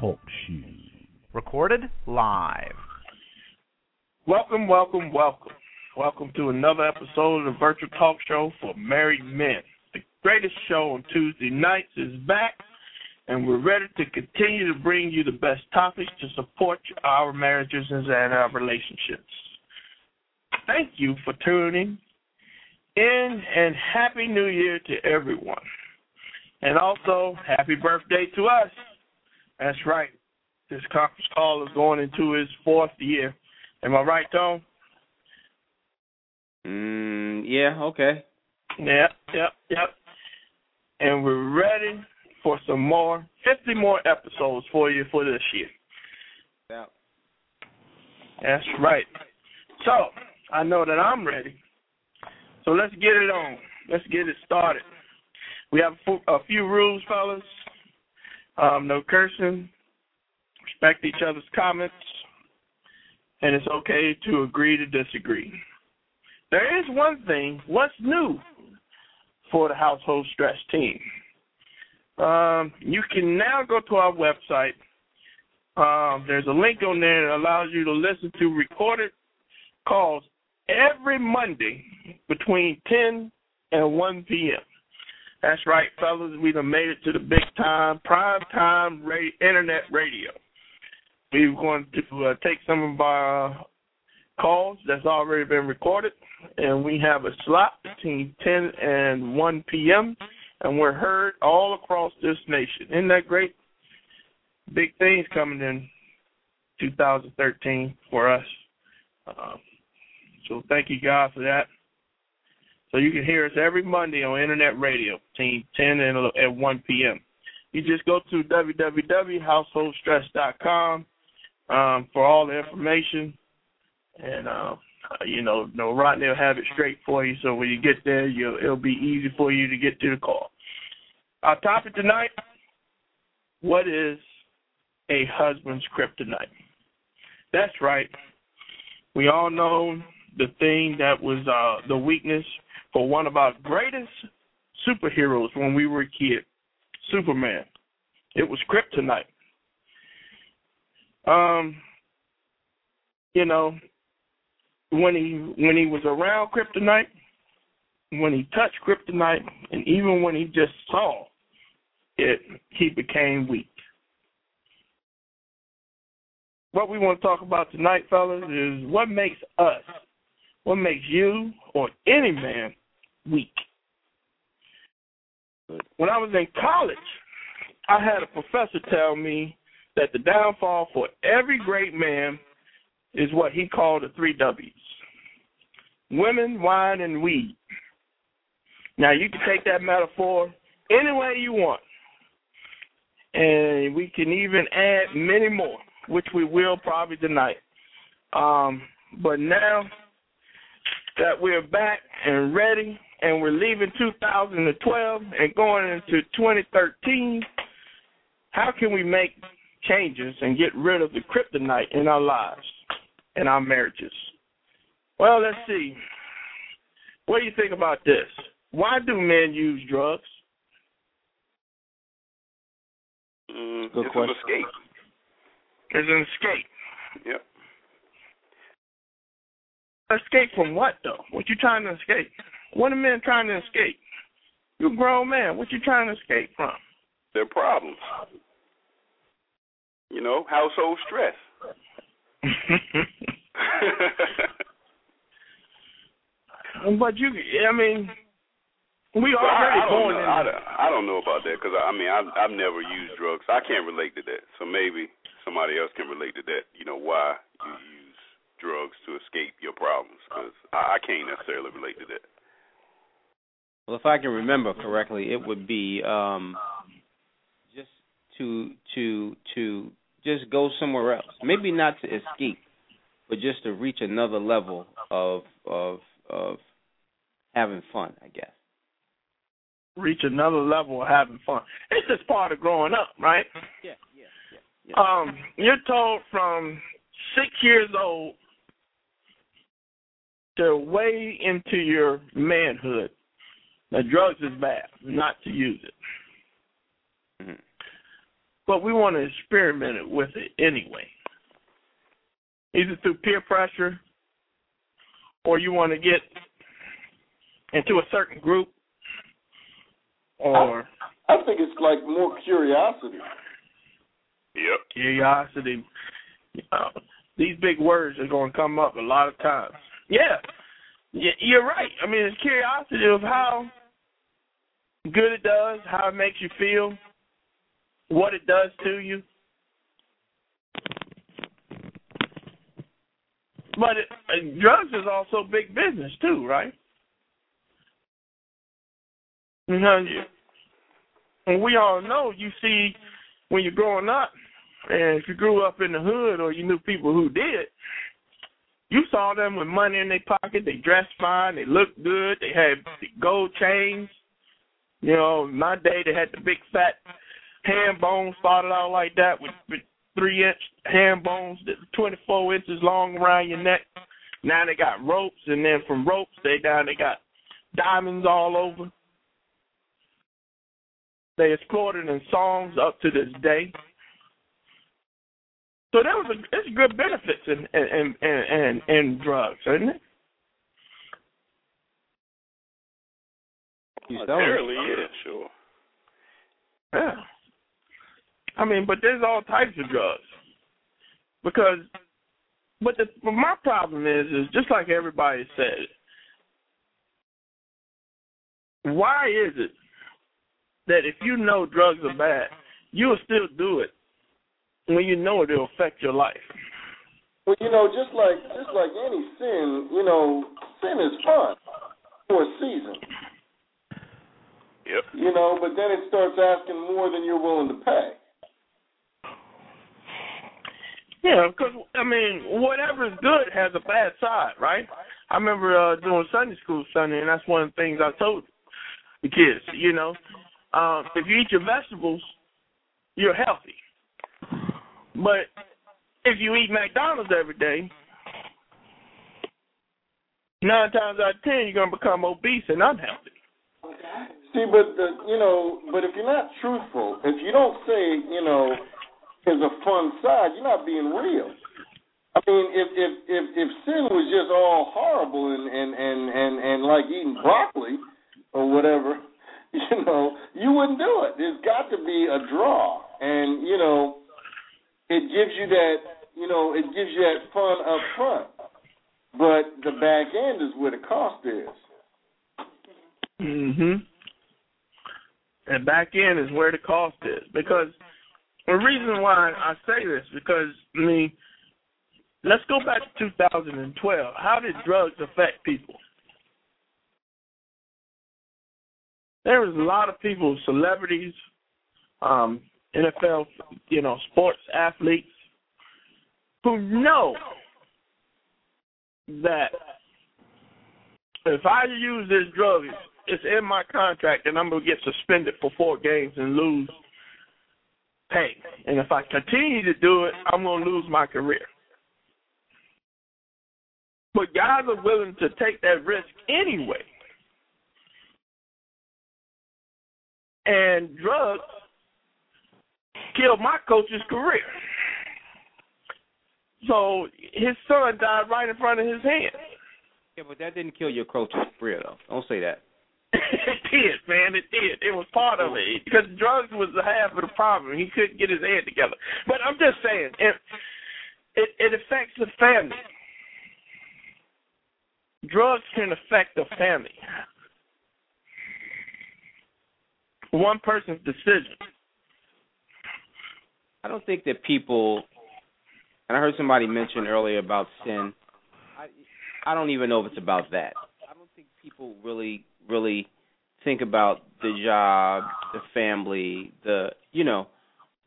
Talk shoes. Recorded live. Welcome, welcome, welcome. Welcome to another episode of the Virtual Talk Show for Married Men. The greatest show on Tuesday nights is back, and we're ready to continue to bring you the best topics to support our marriages and our relationships. Thank you for tuning in, and Happy New Year to everyone. And also, happy birthday to us. That's right. This conference call is going into its fourth year. Am I right, Tom? Mm, yeah, okay. Yep, yep, yep. And we're ready for some more, 50 more episodes for you for this year. Yeah. That's right. So, I know that I'm ready. So let's get it on. Let's get it started. We have a few rules, fellas. Um, no cursing. Respect each other's comments. And it's okay to agree to disagree. There is one thing. What's new for the household stress team? Um, you can now go to our website. Um, there's a link on there that allows you to listen to recorded calls every Monday between 10 and 1 p.m. That's right, fellas. We have made it to the big time, prime time internet radio. We're going to uh, take some of our calls that's already been recorded, and we have a slot between 10 and 1 p.m., and we're heard all across this nation. Isn't that great? Big things coming in 2013 for us. Uh, so thank you, God, for that. So you can hear us every Monday on internet radio between 10 and, and 1 p.m. You just go to www.householdstress.com um, for all the information. And, uh, you know, no, Rodney will have it straight for you. So when you get there, you'll, it'll be easy for you to get to the call. Our topic tonight what is a husband's kryptonite? That's right. We all know the thing that was uh, the weakness for one of our greatest superheroes when we were a kid, Superman. It was kryptonite. Um, you know, when he when he was around kryptonite, when he touched kryptonite, and even when he just saw it, he became weak. What we want to talk about tonight, fellas, is what makes us what makes you or any man weak? When I was in college, I had a professor tell me that the downfall for every great man is what he called the three W's women, wine, and weed. Now, you can take that metaphor any way you want. And we can even add many more, which we will probably tonight. Um, but now that we're back and ready and we're leaving 2012 and going into 2013, how can we make changes and get rid of the kryptonite in our lives and our marriages? Well, let's see. What do you think about this? Why do men use drugs? Mm, Good it's question. an escape. It's an escape. Yep. Escape from what though? What you trying to escape? What are men trying to escape? You a grown man. What you trying to escape from? Their problems. You know, household stress. but you, I mean, we I, already I don't going know. in. I, don't- I don't know about that because I mean I've, I've never used drugs. I can't relate to that. So maybe somebody else can relate to that. You know why you use drugs to escape your problems? Because I, I can't necessarily relate to that. Well, if I can remember correctly, it would be um, just to to to just go somewhere else. Maybe not to escape, but just to reach another level of of of having fun. I guess. reach another level of having fun. It's just part of growing up, right? Yeah, yeah, yeah. yeah. Um, you're told from six years old to way into your manhood that drugs is bad, not to use it. but we want to experiment with it anyway. Either through peer pressure or you want to get into a certain group or I think it's like more curiosity. Yep. curiosity. Uh, these big words are going to come up a lot of times. Yeah, yeah, you're right. I mean, it's curiosity of how good it does, how it makes you feel, what it does to you. But it, uh, drugs is also big business too, right? Because and we all know you see when you're growing up, and if you grew up in the hood or you knew people who did, you saw them with money in their pocket. They dressed fine. They looked good. They had gold chains. You know, my day they had the big fat herringbones started out like that with, with three inch herringbones that were 24 inches long around your neck. Now they got ropes, and then from ropes they down they got diamonds all over. They explored it in songs up to this day. So there was a it's good benefits in in in in, in drugs, isn't it? You selling it. Apparently, yeah, sure. Yeah. I mean, but there's all types of drugs. Because but the but my problem is is just like everybody said, why is it that if you know drugs are bad, you'll still do it when you know it'll affect your life? Well, you know, just like just like any sin, you know, sin is fun for a season. Yep. You know, but then it starts asking more than you're willing to pay. Yeah, because I mean, whatever is good has a bad side, right? I remember uh doing Sunday school Sunday, and that's one of the things I told the kids. You know, um, if you eat your vegetables, you're healthy. But if you eat McDonald's every day, nine times out of ten, you're gonna become obese and unhealthy. See, but the, you know, but if you're not truthful, if you don't say, you know, there's a fun side, you're not being real. I mean, if if if if sin was just all horrible and and and and and like eating broccoli or whatever, you know, you wouldn't do it. There's got to be a draw, and you know, it gives you that, you know, it gives you that fun up front. But the back end is where the cost is. Mhm. And back end is where the cost is because the reason why I say this because I mean, let's go back to 2012. How did drugs affect people? There was a lot of people, celebrities, um, NFL, you know, sports athletes, who know that if I use this drug, it's, in my contract, and I'm gonna get suspended for four games and lose pay. And if I continue to do it, I'm gonna lose my career. But guys are willing to take that risk anyway. And drugs killed my coach's career. So his son died right in front of his hands. Yeah, but that didn't kill your coach's career, though. Don't say that. It did, man. It did. It was part of it because drugs was half of the problem. He couldn't get his head together. But I'm just saying, it it, it affects the family. Drugs can affect the family. One person's decision. I don't think that people, and I heard somebody mention earlier about sin. I, I don't even know if it's about that. I don't think people really, really think about the job, the family, the, you know,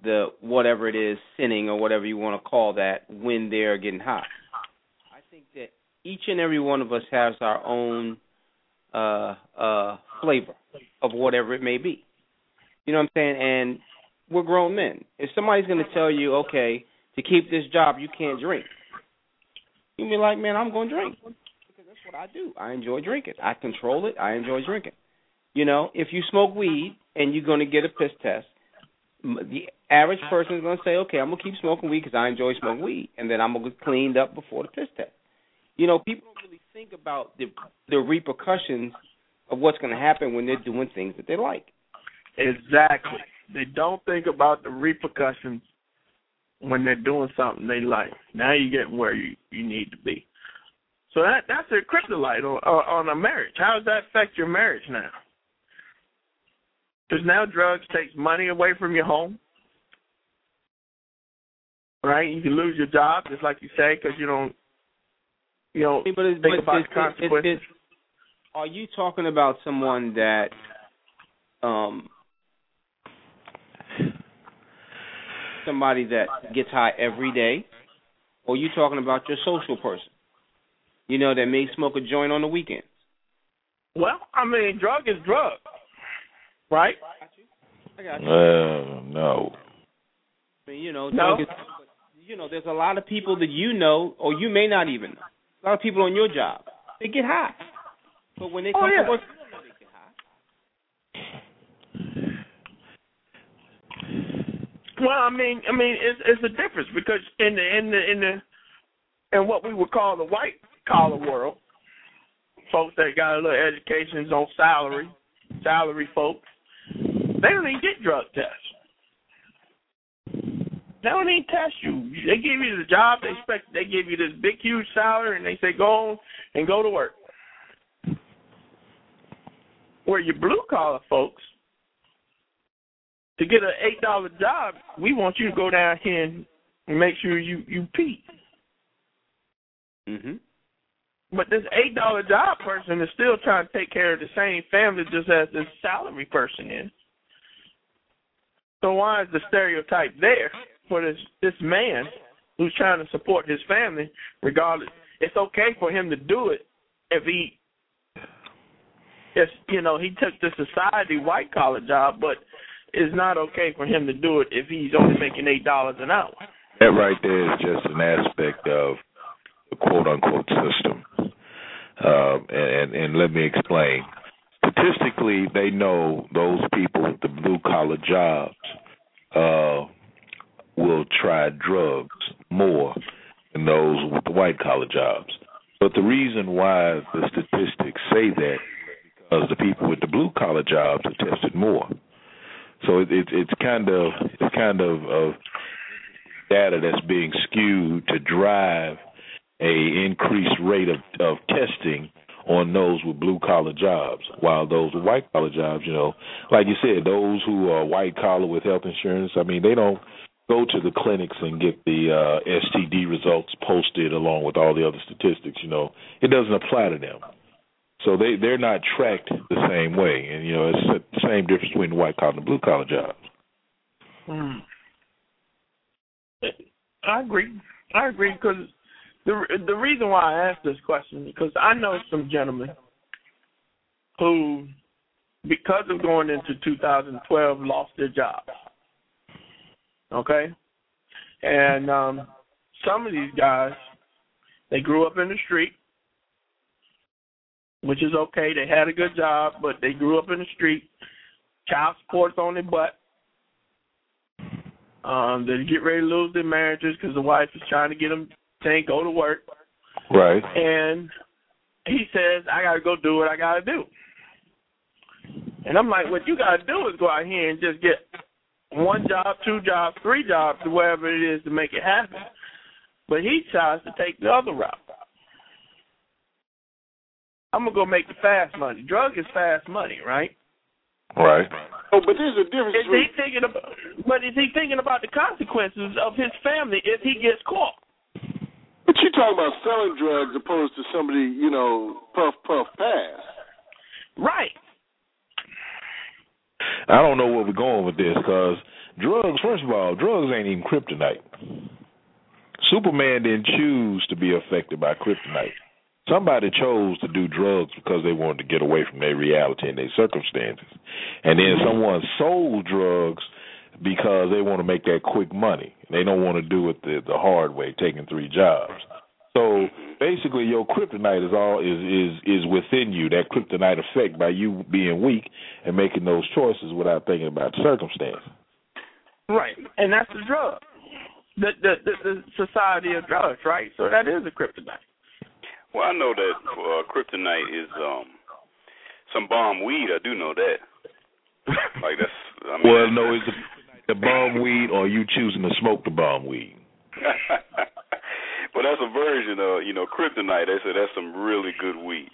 the whatever it is, sinning or whatever you want to call that, when they're getting hot. I think that each and every one of us has our own uh uh flavor of whatever it may be. You know what I'm saying? And we're grown men. If somebody's to tell you, okay, to keep this job, you can't drink, you be like, man, I'm to drink what I do. I enjoy drinking. I control it. I enjoy drinking. You know, if you smoke weed and you're going to get a piss test, the average uh-huh. person is going to say, okay, I'm going to keep smoking weed because I enjoy smoking weed, and then I'm going to get cleaned up before the piss test. You know, people don't really think about the the repercussions of what's going to happen when they're doing things that they like. Exactly. They don't think about the repercussions when they're doing something they like. Now you get where you you need to be. So that that's a kryptonite on, on a marriage. How does that affect your marriage now? Because now drugs takes money away from your home, right? You can lose your job, just like you say, because you don't you don't but think but about it's, the consequences. It's, it's, are you talking about someone that um somebody that gets high every day, or are you talking about your social person? You know, that may smoke a joint on the weekends. Well, I mean, drug is drug, right? I got you. Uh, no. I mean, you know, No. drug is, you know, there's a lot of people that you know, or you may not even know. A lot of people on your job, they get high, but when they Oh, come yeah. to work, you don't know they get high. Well, I mean, I mean, it's it's a difference because in the in the in the in what we would call the white collar world, folks that got a little educations on salary, salary folks, they don't even get drug tests. They don't even test you. They give you the job. They expect they give you this big huge salary, and they say go and go to work. Where your blue collar folks, to get an eight dollar job, we want you to go down here and make sure you you pee. Mm-hmm. But this eight dollar job person is still trying to take care of the same family just as this salary person is. So why is the stereotype there for this this man who's trying to support his family regardless it's okay for him to do it if he if you know, he took the society white collar job but it's not okay for him to do it if he's only making eight dollars an hour. That right there is just an aspect of the quote unquote system. Um, and, and let me explain. Statistically, they know those people with the blue collar jobs uh, will try drugs more than those with the white collar jobs. But the reason why the statistics say that is the people with the blue collar jobs are tested more. So it, it, it's kind of it's kind of, of data that's being skewed to drive a increased rate of, of testing on those with blue collar jobs, while those with white collar jobs, you know, like you said, those who are white collar with health insurance, I mean, they don't go to the clinics and get the uh, STD results posted along with all the other statistics. You know, it doesn't apply to them. So they they're not tracked the same way, and you know it's the same difference between the white collar and the blue collar jobs. Hmm. I agree. I agree because the the reason why I asked this question because I know some gentlemen who, because of going into 2012, lost their jobs. Okay, and um, some of these guys, they grew up in the street, which is okay. They had a good job, but they grew up in the street. Child support's on their butt. Um, they get ready to lose their marriages because the wife is trying to get them saying go to work, Right. and he says I got to go do what I got to do. And I'm like, what you got to do is go out here and just get one job, two jobs, three jobs, or whatever it is to make it happen. But he tries to take the other route. I'm gonna go make the fast money. Drug is fast money, right? Right. Oh, but there's a difference. Is he thinking about? But is he thinking about the consequences of his family if he gets caught? But you talking about selling drugs opposed to somebody, you know, puff puff pass. Right. I don't know where we're going with this because drugs. First of all, drugs ain't even kryptonite. Superman didn't choose to be affected by kryptonite. Somebody chose to do drugs because they wanted to get away from their reality and their circumstances. And then someone sold drugs because they want to make that quick money. They don't want to do it the, the hard way, taking three jobs. So basically, your kryptonite is all is is is within you. That kryptonite effect by you being weak and making those choices without thinking about the circumstance. Right, and that's the drug. The, the the the society of drugs, right? So that is a kryptonite. Well, I know that uh, kryptonite is um some bomb weed. I do know that. Like that's. I mean, Well, no, is it the bomb weed or you choosing to smoke the bomb weed? but that's a version of you know kryptonite. They say that's some really good weed.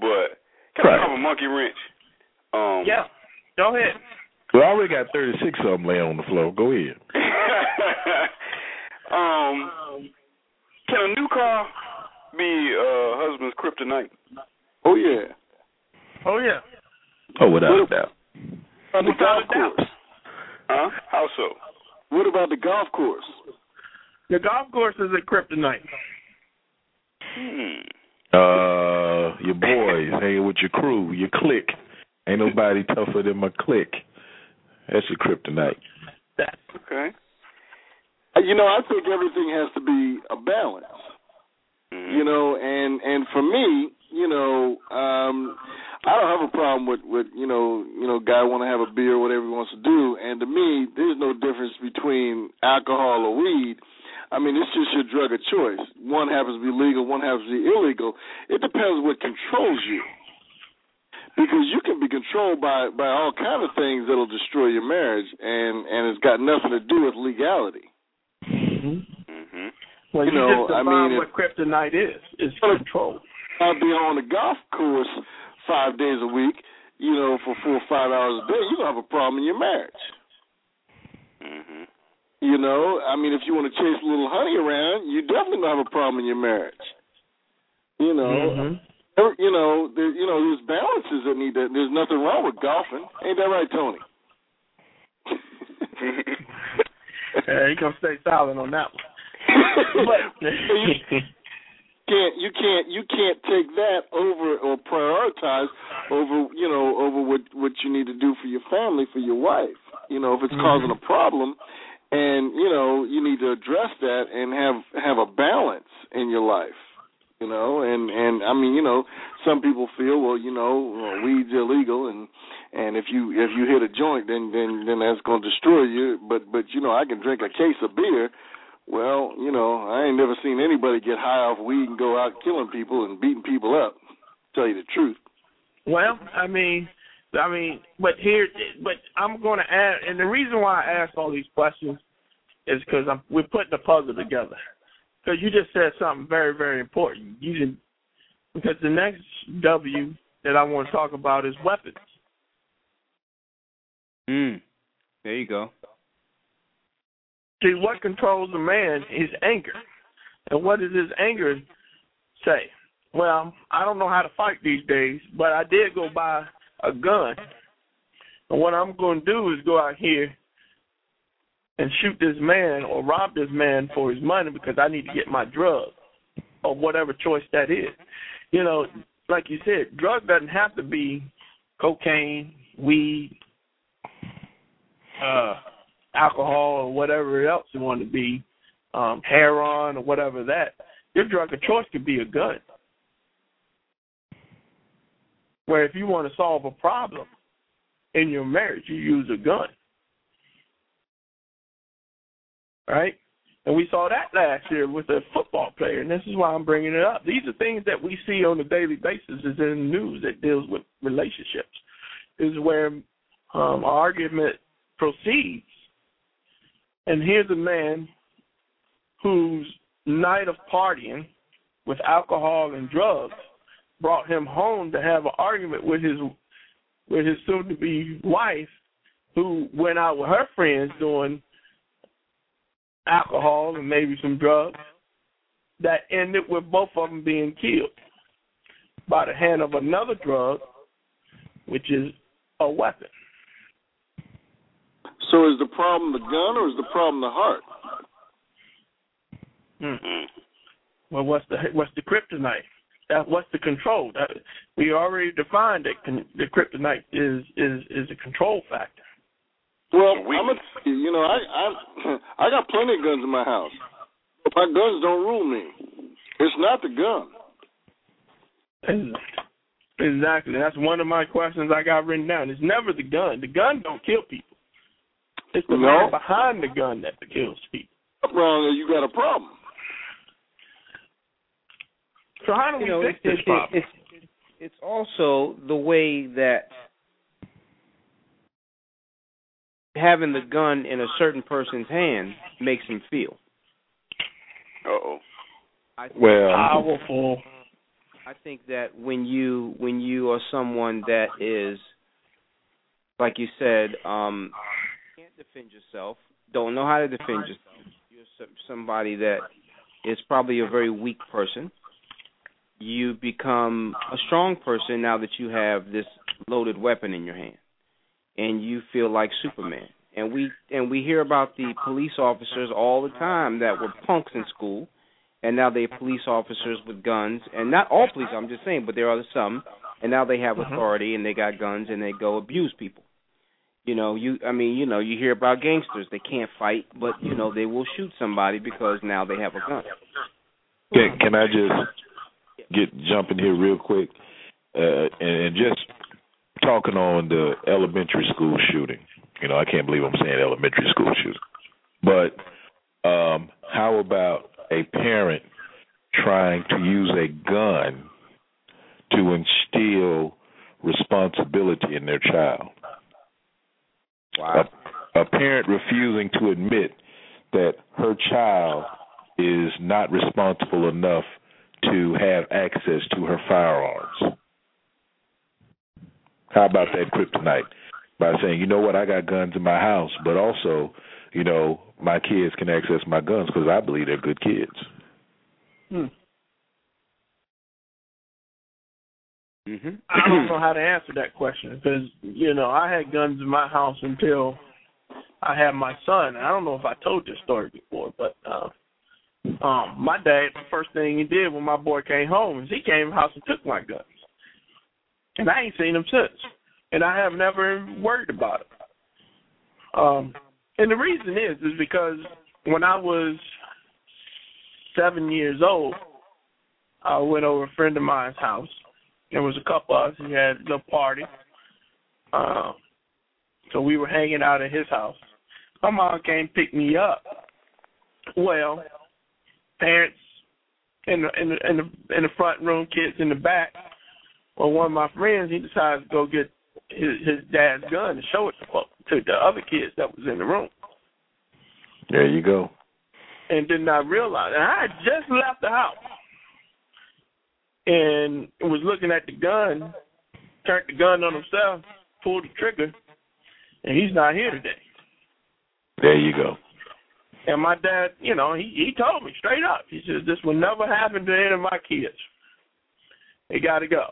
But can Right. I have a monkey wrench? Um, Yeah, go ahead. Well, I already got 36 of them laying on the floor. Go ahead. um, can a new car be uh husband's kryptonite? Oh yeah. Oh yeah. Oh, without a doubt. On Without a doubt. Course. Huh? How so? What about the golf course? The golf course is a kryptonite. Hmm. Uh, your boys hanging with your crew, your clique. Ain't nobody tougher than my clique. That's your kryptonite. That's Okay. Uh, You know, I think everything has to be a balance. Mhm. You know, and and for me, you know, um I don't have a problem with with you know, you know, guy want to have a beer, whatever he wants to do. And to me, there's no difference between alcohol or weed. I mean, it's just your drug of choice. One happens to be legal, one happens to be illegal. It depends what controls you. Because you can be controlled by by all kind of things that'll destroy your marriage, and and it's got nothing to do with legality. Mhm. well, You you, know, just I define mean, what kryptonite is. It's Well, control. I'll be on the golf course five days a week, you know, for four or five hours a day, you're gonna have a problem in your marriage. Mhm. You know, I mean, if you want to chase a little honey around, you definitely gonna have a problem in your marriage. You know, Mhm. you know, there, you know, there's balances that need that. There's nothing wrong with golfing, ain't that right, Tony? Yeah, you gonna stay silent on that one. but you can't you can't you can't take that over or prioritize over you know over what what you need to do for your family for your wife you know if it's Mhm. causing a problem and you know you need to address that and have have a balance in your life you know and and i mean you know some people feel well you know well, weed's illegal and and if you if you hit a joint then then then that's going to destroy you but but you know i can drink a case of beer well, you know, I ain't never seen anybody get high off weed and go out killing people and beating people up. Tell you the truth. Well, I mean, I mean, but here, but I'm going to add, and the reason why I ask all these questions is because I'm we're putting a puzzle together. Because you just said something very, very important. You didn't, because the next W that I want to talk about is weapons. Mm. There you go. See, what controls a man is anger. And what does his anger say? Well, I don't know how to fight these days, but I did go buy a gun. And what I'm going to do is go out here and shoot this man or rob this man for his money because I need to get my drug or whatever choice that is. You know, like you said, drug doesn't have to be cocaine, weed, uh, alcohol or whatever else you want to be, um, heroin or whatever that. Your drug of choice could be a gun. Where if you want to solve a problem in your marriage, you use a gun. Right? And we saw that last year with a football player, and this is why I'm bringing it up. These are things that we see on a daily basis is in the news that deals with relationships. Is where um, argument proceeds. And here's a man whose night of partying with alcohol and drugs brought him home to have an argument with his with his soon to be wife who went out with her friends doing alcohol and maybe some drugs that ended with both of them being killed by the hand of another drug which is a weapon So is the problem the gun or is the problem the heart? Mm. Well, what's the what's the kryptonite? That what's the control? That, we already defined that con, the kryptonite is is is a control factor. Well, I'm gonna tell you, you know, I I I got plenty of guns in my house. But my guns don't rule me. It's not the gun. Exactly. That's one of my questions I got written down. It's never the gun. The gun don't kill people. It's the No. man behind the gun that kills people. Well, you got a problem. So how do we you know, fix it's, this problem? it's, it's it's also the way that having the gun in a certain person's hand makes him feel. Uh oh. Well, Powerful. I think that when you when you are someone that is like you said, um can't defend yourself, don't know how to defend yourself. You're somebody that is probably a very weak person. You become a strong person now that you have this loaded weapon in your hand, and you feel like Superman. And we and we hear about the police officers all the time that were punks in school, and now they're police officers with guns. And not all police, I'm just saying, but there are some, and now they have Mhm. authority and they got guns and they go abuse people. You know, you I mean, you know, you hear about gangsters. They can't fight, but you know, they will shoot somebody because now they have a gun. Can, can I just get jump in here real quick uh, and, and just talking on the elementary school shooting? You know, I can't believe I'm saying elementary school shooting, but um, how about a parent trying to use a gun to instill responsibility in their child? Wow. a, a parent refusing to admit that her child is not responsible enough to have access to her firearms. How about that kryptonite? By saying, you know what, I got guns in my house, but also, you know, my kids can access my guns because I believe they're good kids. Hmm. Mhm. I don't know how to answer that question because you know I had guns in my house until I had my son. I don't know if I told this story before, but uh, um, my dad, the first thing he did when my boy came home is he came the house and took my guns, and I ain't seen him since, and I have never worried about it. Um, and the reason is is because when I was seven years old, I went over a friend of mine's house. There was a couple of us. He had a little party. Um, so we were hanging out at his house. My mom came pick me up. Well, parents in the in the in the in the front room, kids in the back. Well, one of my friends he decided to go get his his dad's gun and show it to folks, to the other kids that was in the room, There you go. and did not realize. And I had just left the house and was looking at the gun, turned the gun on himself, pulled the trigger, and he's not here today. There you go. And my dad, you know, he he told me straight up. He says this will never happen to any of my kids. They got to go.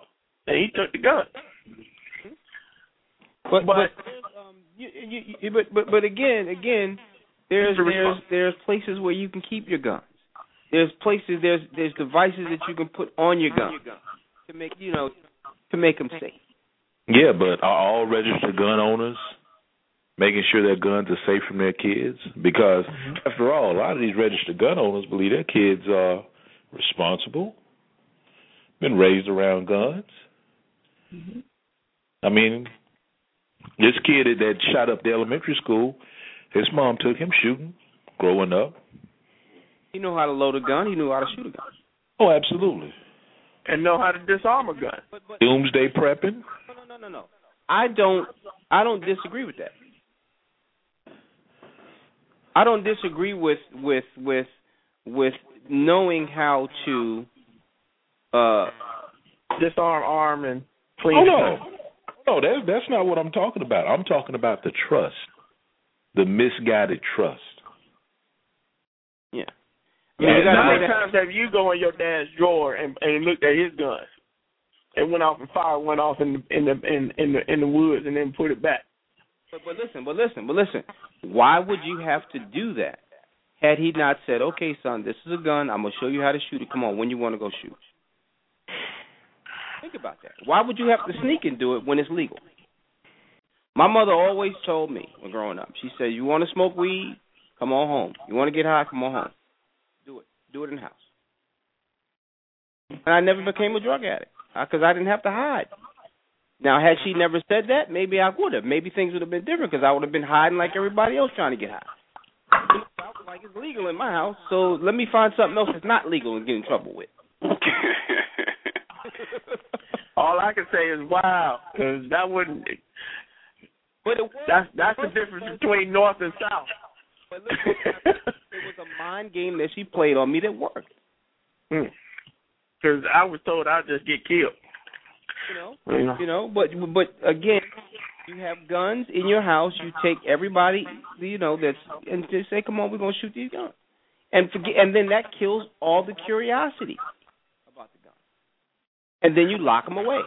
And he took the gun. But But- but um, you, you, you, but but but again again, there's there's there's places where you can keep your guns. There's places there's there's devices that you can put on your gun to make you know to make them safe. Yeah, but are all registered gun owners making sure their guns are safe from their kids? Because mm-hmm. after all, a lot of these registered gun owners believe their kids are responsible, been raised around guns. Mm-hmm. I mean, this kid that shot up the elementary school, his mom took him shooting growing up. He knew how to load a gun. He knew how to shoot a gun. Oh, absolutely. And know how to disarm a gun. But but Doomsday prepping. no no no no no. I don't I don't disagree with that. I don't disagree with with with with knowing how to uh Disarm, arm, and clean Oh no, no, that's that's not what I'm talking about. I'm talking about the trust, the misguided trust. Yeah. I Yeah, mean, you gotta How many times have you go in your dad's drawer and, and looked at his gun? It went off and fire went off in the in the in, in the in the woods and then put it back. But, but listen, but listen, but listen. Why would you have to do that? Had he not said, "Okay, son, this is a gun. I'm gonna show you how to shoot it. Come on, when you want to go shoot." Think about that. Why would you have to sneak and do it when it's legal? My mother always told me when growing up. She said, "You want to smoke weed? Come on home. You want to get high? Come on home. Do it. In the house." And I never became a drug addict uh, because I didn't have to hide. Now, had she never said that, maybe I would have. Maybe things would have been different because I would have been hiding like everybody else trying to get high. Like, it's legal in my house, so let me find something else that's not legal and get in trouble with. All I can say is wow, because that wouldn't. But it was, That's that's the difference between north and south. But listen, it was a mind game that she played on me that worked. Hmm. Because I was told I'd just get killed. You know, You know? you know. But but again, you have guns in your house. You take everybody, you know, that's and just say, "Come on, we're gonna shoot these guns," and forget, and then that kills all the curiosity about the gun, and then you lock them away.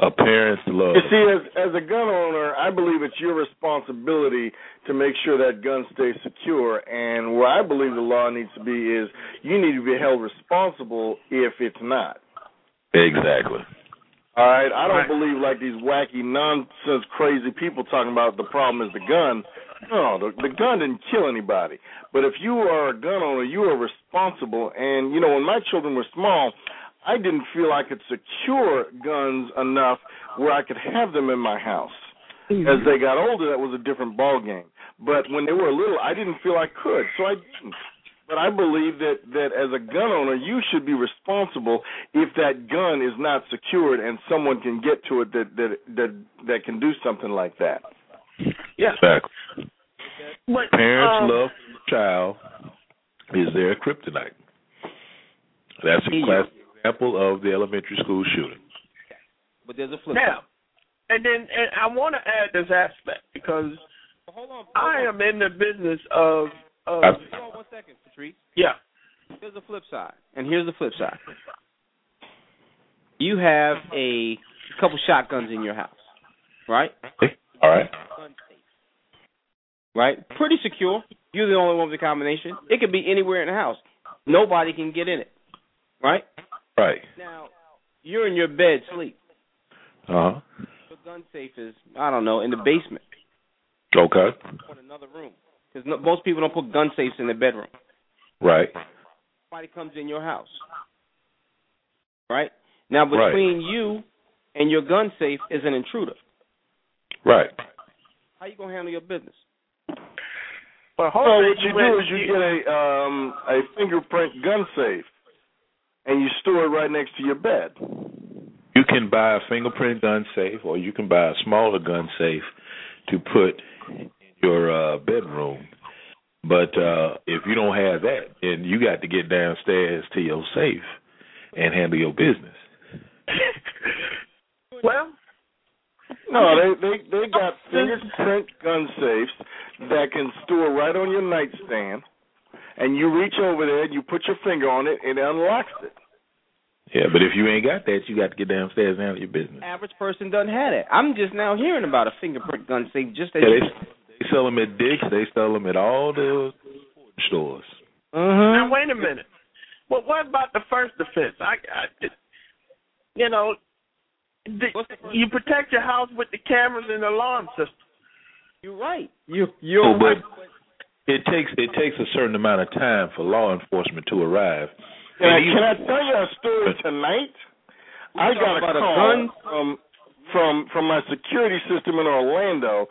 A parent's love. You see, as as a gun owner, I believe it's your responsibility to make sure that gun stays secure. And where I believe the law needs to be is you need to be held responsible if it's not. Exactly. All right, I don't believe like these wacky nonsense, crazy people talking about the problem is the gun. No, the, the gun didn't kill anybody. But if you are a gun owner, you are responsible. And you know, when my children were small, I didn't feel I could secure guns enough where I could have them in my house. As they got older, that was a different ball game. But when they were little, I didn't feel I could, so I didn't. But I believe that that as a gun owner, you should be responsible if that gun is not secured and someone can get to it that that that that can do something like that. Yeah. Exactly. But, Parents' um, love child is their kryptonite. That's a Yeah. classic example of the elementary school shooting. But there's a flip. Now, and then and I want to add this aspect because side. Hold on. I am in the business of of I- Hold on one second, Patrice. yeah. Here's the flip side, and here's the flip side. You have a couple shotguns in your house, right? All right. Right? Pretty secure. You're the only one with the combination. It could be anywhere in the house. Nobody can get in it. Right? Right. Now, you're in your bed sleep. Uh huh. Your gun safe is, I don't know, in the basement Okay. or in another room. Because no, most people don't put gun safes in their bedroom. Right. Somebody comes in your house. Right? Now, Right. between you and your gun safe is an intruder. Right. How you going to handle your business? But So what you do is you get a um a fingerprint gun safe, and you store it right next to your bed. You can buy a fingerprint gun safe, or you can buy a smaller gun safe to put in your uh, bedroom. But uh, if you don't have that, then you got to get downstairs to your safe and handle your business. well, No, they they they got fingerprint gun safes that can store right on your nightstand, and you reach over there, and you put your finger on it, and it unlocks it. Yeah, but if you ain't got that, you got to get downstairs and handle your business. Average person doesn't have that. I'm just now hearing about a fingerprint gun safe just as Yeah, they, they sell them at Dick's. They sell them at all the stores. Uh-huh. now wait a minute. Well, what about the first offense? I, I you know, the, the you protect your house with the cameras and the alarm system. You're right. You you're Oh, but right. It takes it takes a certain amount of time for law enforcement to arrive. Can I, And can I tell you a story tonight? I got a about a call gun? from from from my security system in Orlando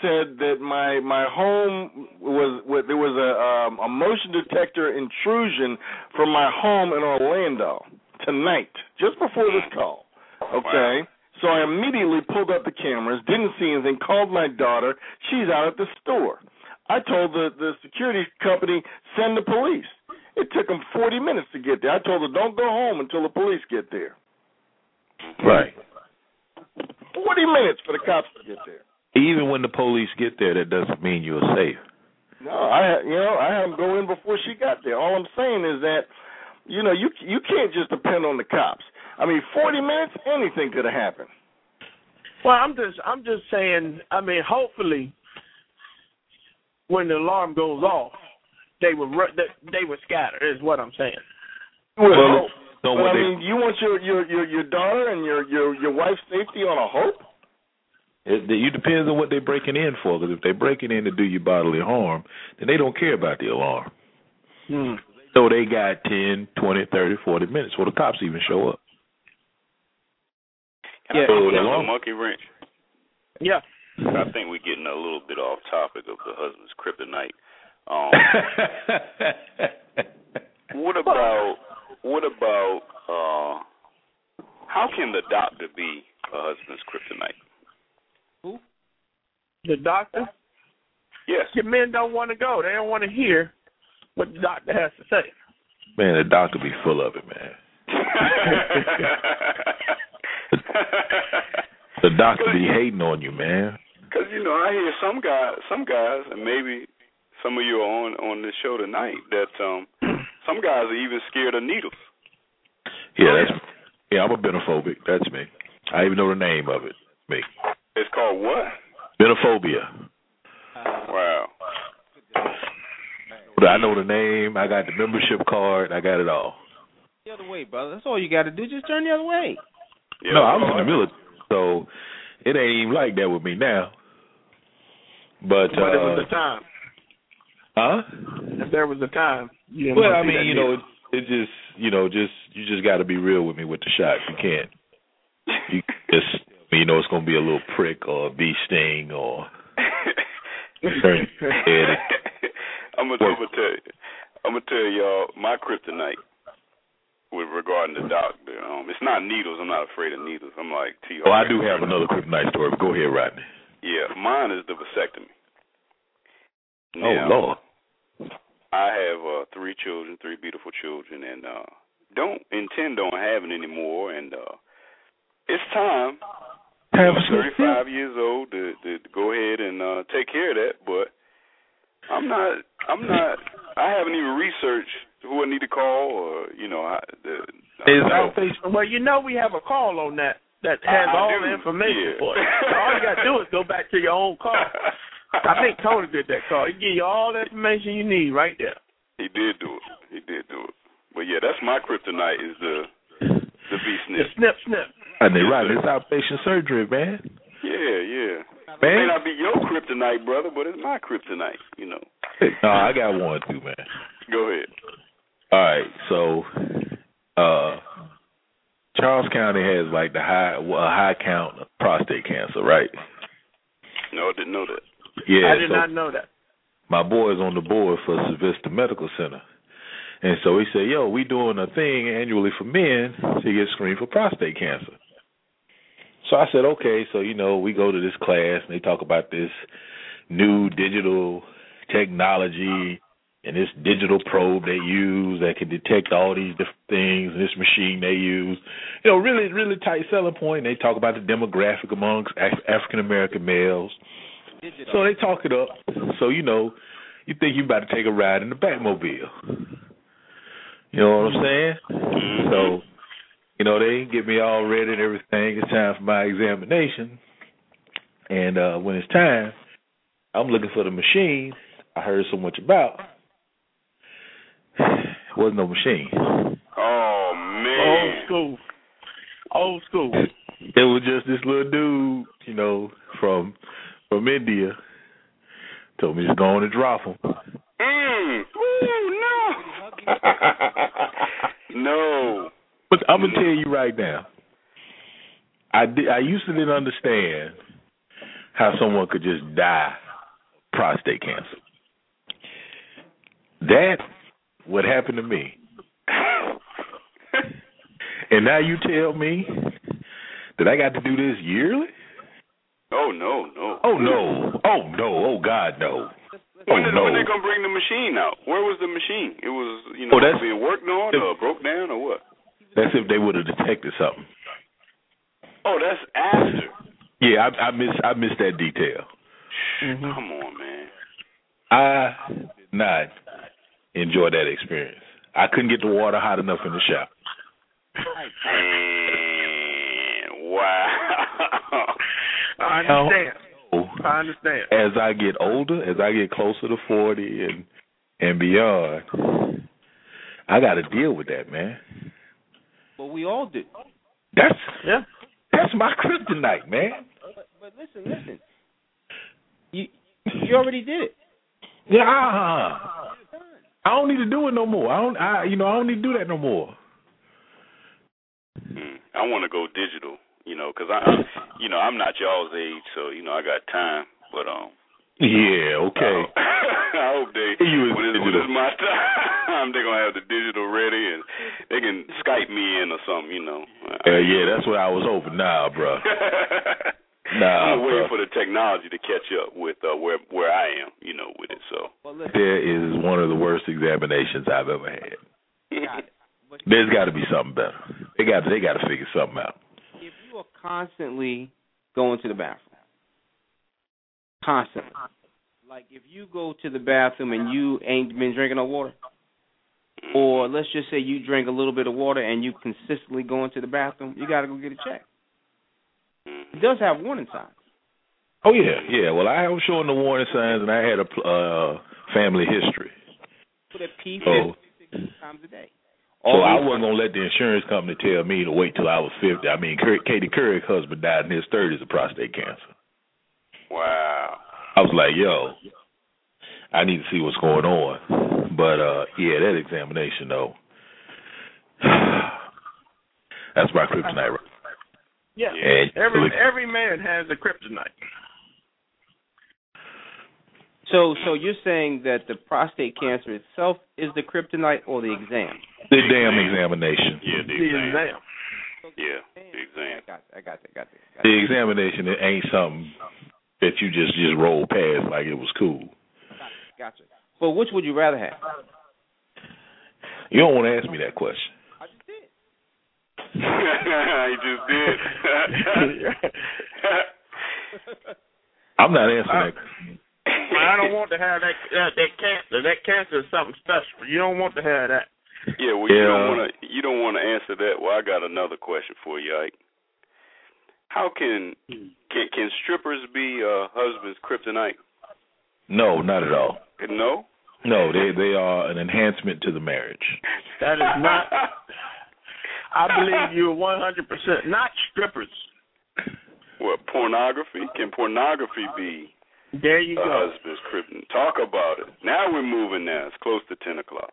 said that my my home was was- there was a um, a motion detector intrusion from my home in Orlando tonight, just before this call. Okay. So I immediately pulled up the cameras, didn't see anything, called my daughter. She's out at the store. I told the the security company send the police. It took them 40 minutes to get there. I told her don't go home until the police get there. Right. 40 minutes for the cops to get there. Even when the police get there, that doesn't mean you're safe. No, I you know I had them go in before she got there. All I'm saying is that you know you you can't just depend on the cops. I mean, 40 minutes, anything could have happened. Well, I'm just I'm just saying. I mean, hopefully, when the alarm goes off, they were ru- they, they scatter. Is what I'm saying. Well, Well, so but what I they- mean, you want your your your your daughter and your your your wife's safety on a hope? It, it depends on what they're breaking in for. Because if they're breaking in to do you bodily harm, then they don't care about the alarm. Hmm. So they got ten, twenty, thirty, forty minutes before the cops even show up. Can Yeah. I throw a monkey wrench? Yeah. I think we're getting a little bit off topic of the husband's kryptonite. Um, what about what about uh how can the doctor be a husband's kryptonite? Who? The doctor. Yes. Your men don't want to go. They don't want to hear what the doctor has to say. man, the doctor be full of it, man. The doctor be hating on you, man. Because you know, I hear some guys, some guys, and maybe some of you are on on this show tonight that um some guys are even scared of needles. Yeah, Oh, that's yeah. I'm a benophobic. That's me. I even know the name of it. Me. It's called what? Benophobia. Wow. I know the name. I got the membership card. I got it all. The other way, brother. That's all you got to do. Just turn the other way. Yeah, no, I was in the military, so it ain't even like that with me now. But, But it was uh, the time. huh? If there was a time. You didn't Well, I mean, that you know, it, it just, you know, just you just got to be real with me with the shots. You can't. You just, you know, it's gonna be a little prick or a bee sting or. Turn. I'm gonna, I'm gonna tell you. I'm gonna tell y'all my kryptonite with regarding the doctor. Um, it's not needles. I'm not afraid of needles. I'm like T. Oh, I do have another kryptonite story. But go ahead, Rodney. Yeah, mine is the vasectomy. Oh Lord. I have uh, three children, three beautiful children, and uh, don't intend on having any more. And uh, it's time. Have I'm some 35 years old to, to, to go ahead and uh, take care of that, but I'm not. I'm not. I haven't even researched who I need to call, or you know, I, the, I Is don't know. outpatient Well, you know we have a call on that that has I all do, the information yeah. for it. So all you got to do is go back to your own call. I think Tony did that call. He give you all the information you need right there. he did do it. He did do it. But yeah, that's my kryptonite is the the B The snip. snip, snip. And they right, it's outpatient surgery, man. Yeah, yeah. It may Man, not be your kryptonite, brother, but it's my kryptonite. You know. no, I got one too, man. Go ahead. All right, so uh Charles County has like the high well, a high count of prostate cancer, right? No, I didn't know that. Yeah, I did so not know that. my boy is on the board for Vista Medical Center. And so he said, Yo, we doing a thing annually for men to get screened for prostate cancer. So I said, Okay, so you know, we go to this class and they talk about this new digital technology and this digital probe they use that can detect all these different things and this machine they use. You know, really, really tight selling point. They talk about the demographic amongst Af- African American males. So they talk it up. So you know, you think you're about to take a ride in the Batmobile. You know what I'm saying? So, you know, they get me all ready and everything. It's time for my examination. And uh when it's time, I'm looking for the machine I heard so much about. Wasn't no machine. Oh man. Old school. Old school. It was just this little dude, you know, from from India. Told me to go on and drop him. Mm. Ooh, no. no. But I'm gonna tell you right now. I did, I used to didn't understand how someone could just die prostate cancer. That what happened to me. and now you tell me that I got to do this yearly? Oh no, no. Oh no. Oh no. Oh God no. When, oh did, no. when they gonna bring the machine out? Where was the machine? It was, you oh, know, Oh, that's- being worked on or broke down or what? That's if they would have detected something. Oh, that's after. Yeah, I, I miss I missed that detail. Mm-hmm. Come on, man. I did not enjoy that experience. I couldn't get the water hot enough in the shower. Man, wow. I understand. I understand. As I get older, as I get closer to forty and and beyond, I got to deal with that, man. But we all do. That's Yeah. that's my kryptonite, man. But, but listen, listen. You you already did it. Yeah. I don't need to do it no more. I don't. I you know I don't need to do that no more. Mm, I want to go digital You know, because I, you know, I'm not y'all's age, so you know I got time. But um, Yeah, okay. I, I hope they when it's, when it's my time, they're gonna have the digital ready and they can Skype me in or something. You know. Uh, yeah, that's what I was hoping. Nah, bro. Nah, I'm waiting bro. for the technology to catch up with uh, where where I am. You know, with it. So. Well, There is one of the worst examinations I've ever had. got There's got to be something better. They got they got to figure something out. if you are constantly going to the bathroom, constantly, like if you go to the bathroom and you ain't been drinking no water, or let's just say you drink a little bit of water and you consistently go into the bathroom, you got to go get a checked. It does have warning signs. Oh yeah, yeah. Well, I was showing the warning signs, and I had a uh, family history, Put a pee Oh. 50 times a day. so I wasn't gonna let the insurance company tell me to wait till I was fifty. I mean, Cur- Katie Couric's husband died in his thirties of prostate cancer. Wow. I was like, yo, I need to see what's going on. But uh yeah, that examination though. That's my kryptonite. Right? Yeah. And Every every man has a kryptonite. So, so you're saying that the prostate cancer itself is the kryptonite or the exam? the damn examination. Yeah, the The exam. exam. Yeah, the exam. I got it. I got it. I got it. I got The examination it ain't something that you just just roll past like it was cool. Gotcha. But which would you rather have? You don't want to ask me that question. I just did. he just did. I'm not answering that. I don't want to have that that, that cancer. That cancer is something special. You don't want to have that. Yeah, well, you Yeah. don't want to. You don't want to answer that. Well, I got another question for you, Ike. How can can can strippers be uh husband's kryptonite? No, not at all. No. No, they they are an enhancement to the marriage. That is not. I believe you're 100 percent not strippers. What pornography? Can pornography be There you a go. husband's kryptonite? Talk about it. Now we're moving. Now it's close to ten o'clock.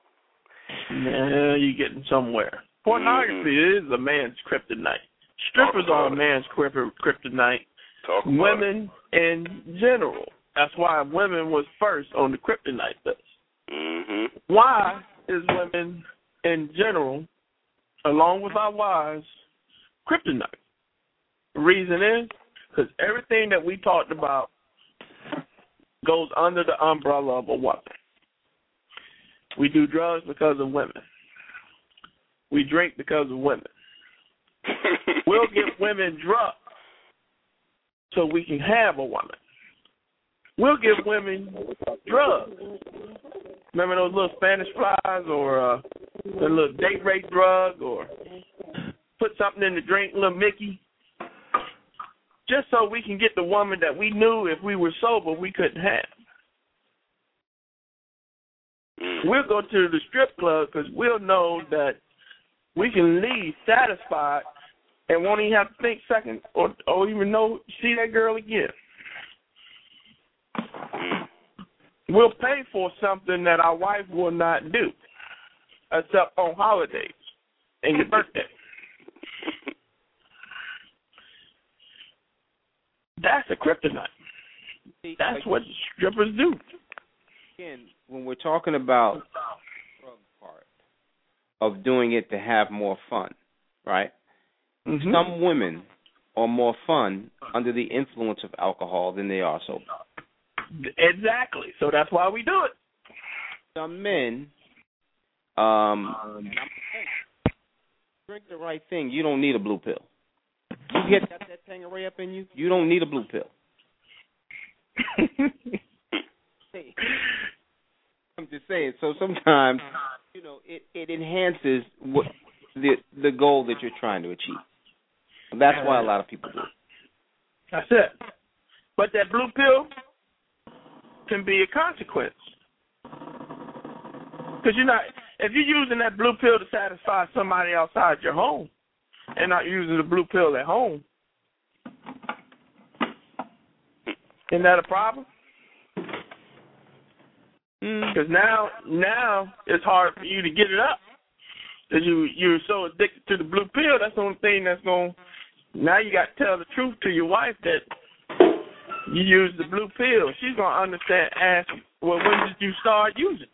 Now you're getting somewhere. Pornography is a man's kryptonite. Strippers are a man's kryp- kryptonite. Talk about it. Women in general. That's why women was first on the kryptonite list. Mm-hmm. Why is women in general, along with our wives, kryptonite? The reason is because everything that we talked about goes under the umbrella of a woman. We do drugs because of women. We drink because of women. We'll give women drugs so we can have a woman. We'll give women drugs. Remember those little Spanish flies or uh, the little date rape drug or put something in the drink, little Mickey? Just so we can get the woman that we knew if we were sober we couldn't have. Mm. We'll go to the strip club because we'll know that we can leave satisfied and won't even have to think second or or even know see that girl again. We'll pay for something that our wife will not do, except on holidays and your birthday. That's a kryptonite. That's what strippers do. again, when we're talking about drug part of doing it to have more fun, right? Mhm. Some women are more fun under the influence of alcohol than they are sober. Exactly. So that's why we do it. Some men, um, drink the right thing. You don't need a blue pill. You get got that Tanqueray up in you. You don't need a blue pill. I'm just saying. So sometimes, you know, it it enhances what the the goal that you're trying to achieve. That's why a lot of people do it. That's it. But that blue pill can be a consequence. Because you're not, if you're using that blue pill to satisfy somebody outside your home and not using the blue pill at home, isn't that a problem? Mm. Because now, now it's hard for you to get it up. Because you you're so addicted to the blue pill. That's the only thing that's gonna Now you got to tell the truth to your wife that you use the blue pill. She's gonna understand. Ask, well, when did you start using?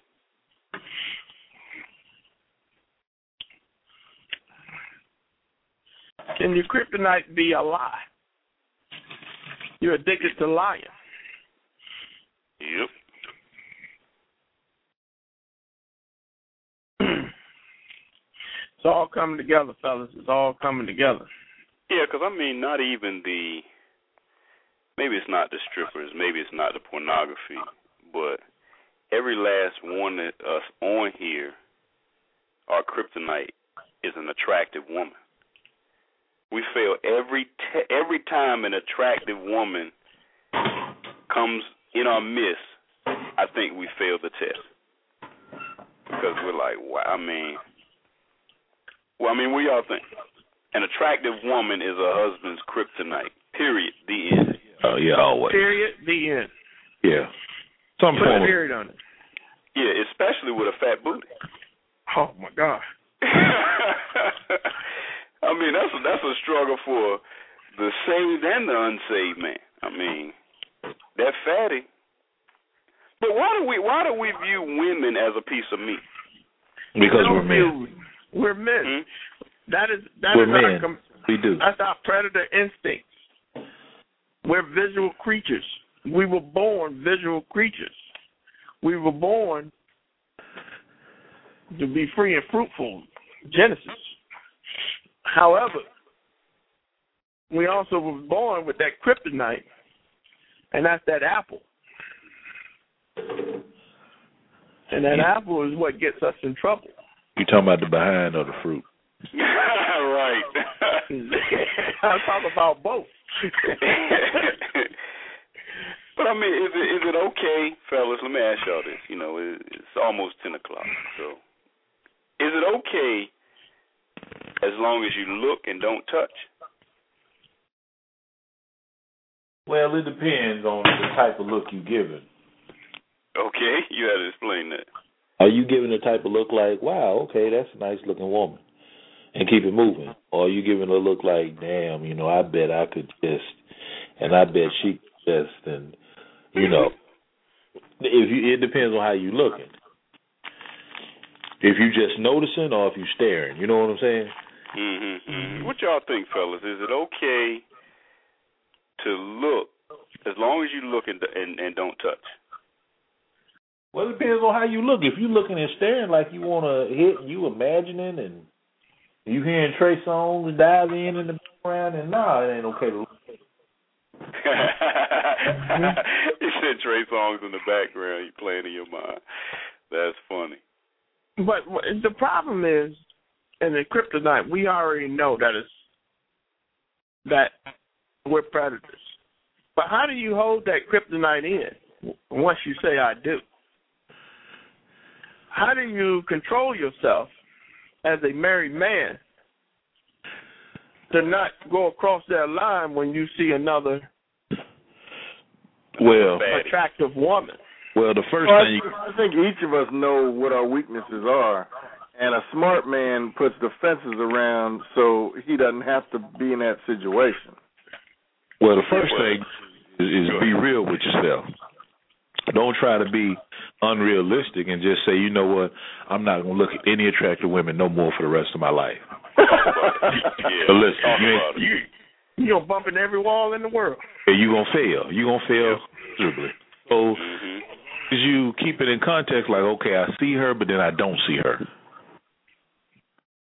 Can your kryptonite be a lie? You're addicted to lying. Yep. it's all coming together, fellas. It's all coming together. Yeah, because I mean, not even the maybe it's not the strippers, maybe it's not the pornography, but every last one of us on here, our kryptonite is an attractive woman. We fail every every time an attractive woman comes in our midst. I think we fail the test because we're like, wow. I mean, well, I mean, what y'all think? An attractive woman is a husband's kryptonite. Period. The end. Oh yeah, always. Period. The end. Yeah. Some Put form a of period on it. Yeah, especially with a fat booty. Oh my God. I mean, that's a, that's a struggle for the saved and the unsaved man. I mean, that fatty. But why do we why do we view women as a piece of meat? because We we're men. view- We're men. Hmm? That is that We're is our men. com- We do. that's our predator instincts. We're visual creatures. We were born visual creatures. We were born to be free and fruitful. Genesis. However, we also were born with that kryptonite, and that's that apple. And that Yeah. apple is what gets us in trouble. You talking about the behind of the fruit? right. I'm talking about both. but I mean, is it is it okay, fellas? Let me ask y'all this. You know, it, it's almost ten o'clock. So, is it okay as long as you look and don't touch? Well, it depends on the type of look you giving. Okay, you had to explain that. Are you giving the type of look like, wow, okay, that's a nice looking woman, and keep it moving? Or you giving a look like, damn, you know, I bet I could just, and I bet she could just, and you know, if you, it depends on how you looking. If you just noticing, or if you staring, you know what I'm saying? Mm-hmm. mm-hmm. What y'all think, fellas? Is it okay to look as long as you look and and, and don't touch? Well, it depends on how you look. If you looking and staring like you want to hit, and you imagining, and you hearing Trey Songz dive in in the background, and nah, it ain't okay to look. you said Trey Songz in the background. You playing in your mind. That's funny. But the problem is, in the kryptonite, we already know that it's that we're predators. But how do you hold that kryptonite in once you say I do? How do you control yourself as a married man to not go across that line when you see another Well, attractive woman? well, the first Well, thing you I, I think each of us know what our weaknesses are, and a smart man puts the fences around so he doesn't have to be in that situation. Well, the first thing is, is be real with yourself. Don't try to be unrealistic and just say, you know what, I'm not going to look at any attractive women no more for the rest of my life. Yeah, But listen, talk you ain't- You you gonna bump in every wall in the world. And You're going to fail. You're going to fail miserably. So, Mhm. as you keep it in context, like, okay, I see her, but then I don't see her.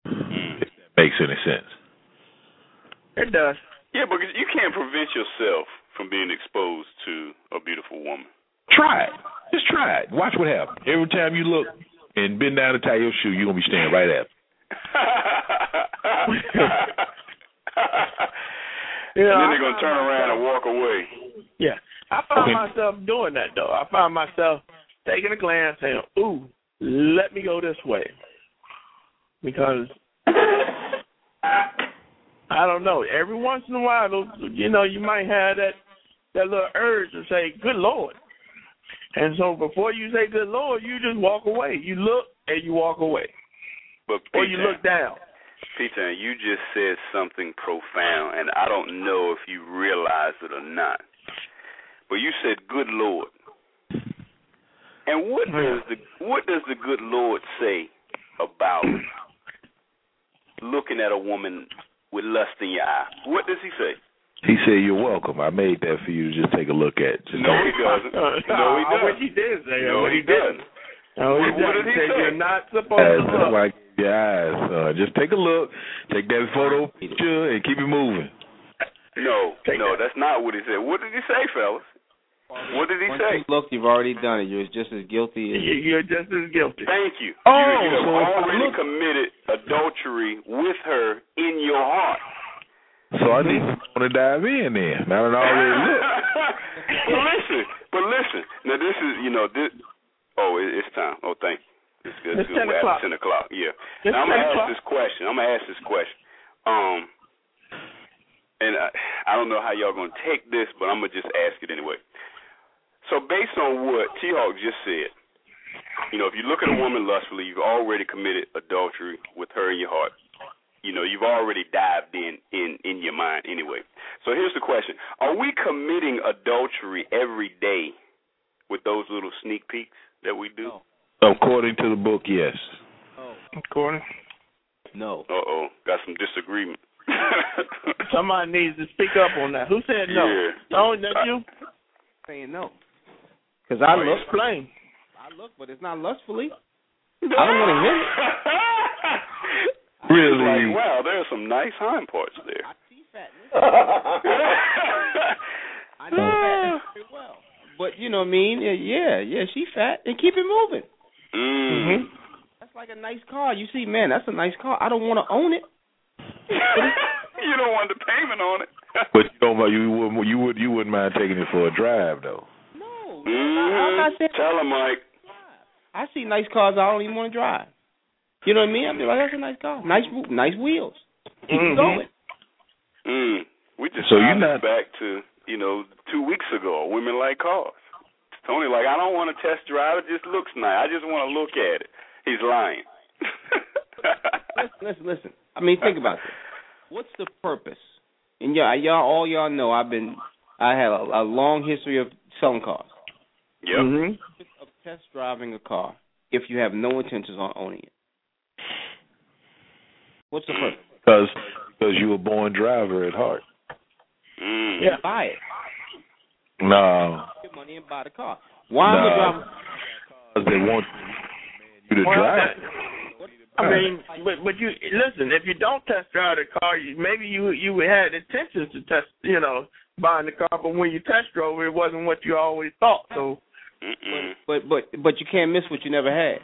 Mm. If that makes any sense. It does. Yeah, because you can't prevent yourself from being exposed to a beautiful woman. Try it. Just try it. Watch what happens. Every time you look and bend down to tie your shoe, you're going to be staring right at. Yeah, and then they're gonna turn around and walk away. Yeah, I find Okay. myself doing that though. I find myself taking a glance saying, "Ooh, let me go this way," because I don't know. Every once in a while, you know, you might have that that little urge to say, "Good Lord," and so before you say "Good Lord," you just walk away. You look and you walk away, But or you look down. Peter, you just said something profound, and I don't know if you realize it or not. But you said, "Good Lord," and what oh, does the what does the good Lord say about looking at a woman with lust in your eye? What does He say? He said, "You're welcome. I made that for you to just take a look at." Just No, he doesn't. No, he I doesn't. wish he did say No, that. he doesn't. No, he What- what doesn't. did he Said say? You're not supposed Guys, to look. why I gave you eyes. Uh, just take a look, take that photo picture, and keep it moving. No, Take no, that. that's not what he said. What did he say, fellas? What did he Once say? you look, you've already done it. You're just as guilty You- as. You're just as guilty. Thank you. Oh, you, you have so already committed adultery with her in your heart. So I need to want to dive in then. Now that I already looked. but listen, but listen. Now this is, you know, this. Oh, it, it's time. Oh, thank you. It's good. It's good. 10 We're o'clock. After ten o'clock. Yeah. It's now I'm gonna o'clock. ask this question. I'm gonna ask this question. Um, and I, I don't know how y'all gonna take this, but I'm gonna just ask it anyway. So based on what T Hawk just said, you know, if you look at a woman lustfully, you've already committed adultery with her in your heart. You know, you've already dived in in in your mind anyway. So here's the question: Are we committing adultery every day with those little sneak peeks that we do? According to the book, yes. According. No. Uh oh, got some disagreement. Somebody needs to speak up on that. Who said no? Yeah. No, that you? Saying no. Because I Oh, look, Explain. I look, but it's not lustfully. I don't want to hear it. Really? Like, wow, there's some nice hind parts there. I see fatness. I know fatness very well. But you know what I mean? Yeah, yeah, she fat and keep it moving. mm. That's like a nice car. You see, man, that's a nice car. I don't want to own it. you don't want the payment on it. But you don't. You would. You would. You wouldn't mind taking it for a drive, though. No, Mhm. I'm not saying Tell him, Mike. I see nice cars I don't even want to drive. You know what I mean? I be like, that's a nice car. Nice, roof, nice wheels. Keep Mhm. going. Mm. We just So you're not- back to you know two weeks ago. Women like cars. Tony like I don't want to test drive. It just looks nice. I just want to look at it. He's lying. listen, listen, listen. I mean, think about this. What's the purpose? And y'all, y'all, all y'all know, I've been, I have a, a long history of selling cars. Yep. Mhm. Of test driving a car, if you have no intentions on owning it. What's the purpose? Because because you were born driver at heart. Mm. Yeah. Buy it. No, Get money and buy the car. Why am I No. driving? because they want you to Well, drive. I mean, but but you listen. If you don't test drive the car, you, maybe you you had intentions to test, you know, buying the car, but when you test drove it, it wasn't what you always thought. So Mm-mm. But but but you can't miss what you never had.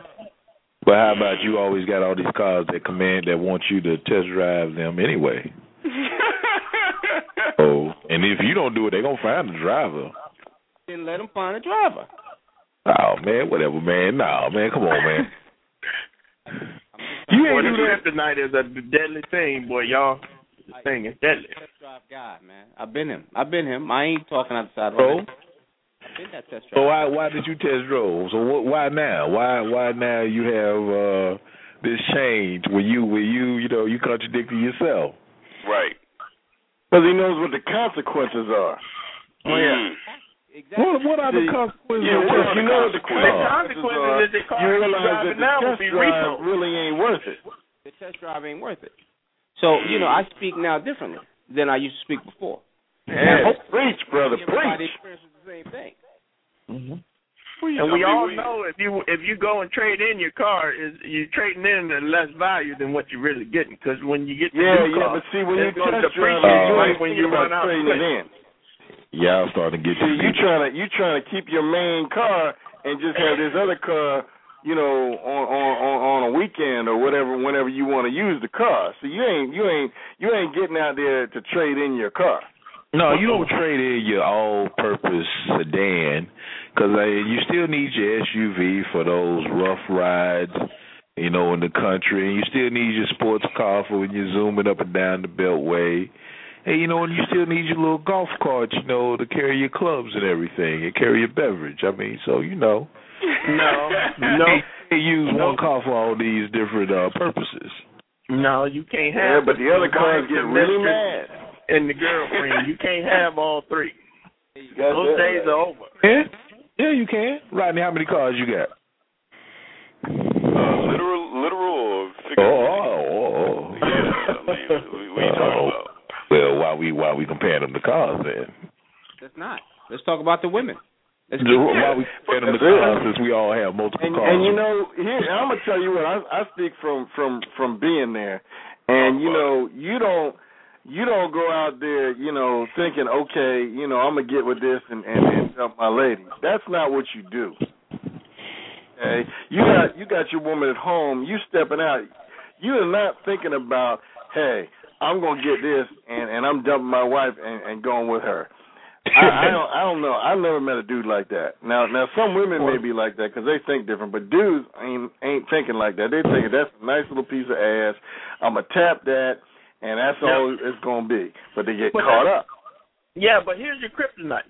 But how about you always got all these cars that command that want you to test drive them anyway? Oh, and if you don't do it, they're gonna find the driver. Then let them find a driver. Oh man, whatever, man. No, man, come on, man. You boy, ain't this do that. tonight is a deadly thing, boy. Y'all, this thing is deadly. Test drive guy, man. I've been him. I've been him. I ain't talking outside. So, I've been that test so why why did you test drove? So what, why now? Why why now you have uh this change when you when you you know you contradicting yourself? right. Because he knows what the consequences are. Oh yeah. Mm. Exactly. What what are the consequences? Yeah, of well, testing you know what the car? The consequences consequences are. is the car You you realize driving that the now will be drive really ain't worth it. the test drive ain't worth it. So you know, I speak now differently than I used to speak before. Yeah. Preach, brother, preach. Experiences the same thing. Mm-hmm. And we all know if you if you go and trade in your car, is you're trading in at less value than what you're really getting. Because when you get the Yeah, new yeah, car, but see, when you it's gonna test drive, depreciate you Oh. when you thinking run out. trading it in. Yeah, I'm starting to get See, you. you trying to you trying to keep your main car and just have this other car, you know, on on on, on a weekend or whatever, whenever you want to use the car. So you ain't you ain't you ain't getting out there to trade in your car. No, you don't trade in your all-purpose sedan because uh, you still need your SUV for those rough rides, you know, in the country, and you still need your sports car for when you're zooming up and down the beltway. And you know, and you still need your little golf cart, you know, to carry your clubs and everything, and carry your beverage. I mean, so you know, No, no. they use No. one car for all these different uh purposes. No, you can't have. Yeah, have. but the other cars get the really mistress, mad. And the girlfriend, you can't have all three. Those that days right. are over. Yeah, yeah, you can. Rodney, how many cars you got? Uh, literal, literal or Oh, figurative? oh, oh. Yeah, I mean, we, we talking Oh. about. Well, why we why we comparing them to cars then? Let's not. Let's talk about the women. Let's Why we comparing them to cars since we all have multiple And, cars? and you know, here I'm gonna tell you what I, I speak from from from being there, and you know, you don't you don't go out there, you know, thinking, okay, you know, I'm gonna get with this and and, and dump my lady. That's not what you do. Okay, you got you got your woman at home. You stepping out. You are not thinking about, hey, I'm gonna get this and and I'm dumping my wife and, and going with her. I, I don't I don't know. I've never met a dude like that. Now now some women may be like that because they think different, but dudes ain't ain't thinking like that. They thinking that's a nice little piece of ass. I'm gonna tap that, and that's all it's gonna be. But they get But caught up. Yeah, but here's your kryptonite.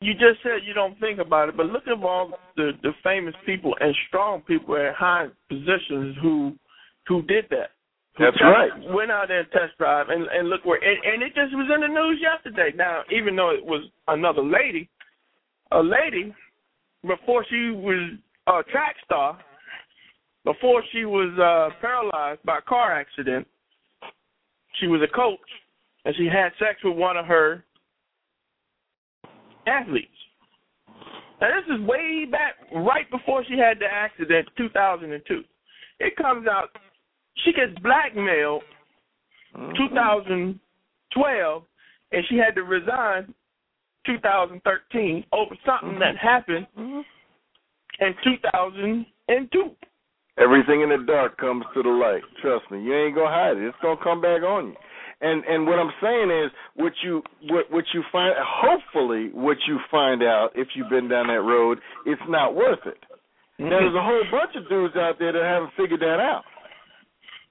You just said you don't think about it, but look at all the the famous people and strong people at high positions who who did that. Who That's right. Went out there and test drive and and look where and, and it just was in the news yesterday. Now, even though it was another lady, a lady before she was a track star, before she was uh paralyzed by a car accident, she was a coach and she had sex with one of her athletes. Now this is way back, right before she had the accident, 2002. It comes out, she gets blackmailed, Mm-hmm. 2012, and she had to resign 2013 over something that happened in 2002. Everything in the dark comes to the light. Trust me, you ain't gonna hide it. It's gonna come back on you. And and what I'm saying is, what you what what you find, hopefully, what you find out if you've been down that road, it's not worth it. Now, there's a whole bunch of dudes out there that haven't figured that out.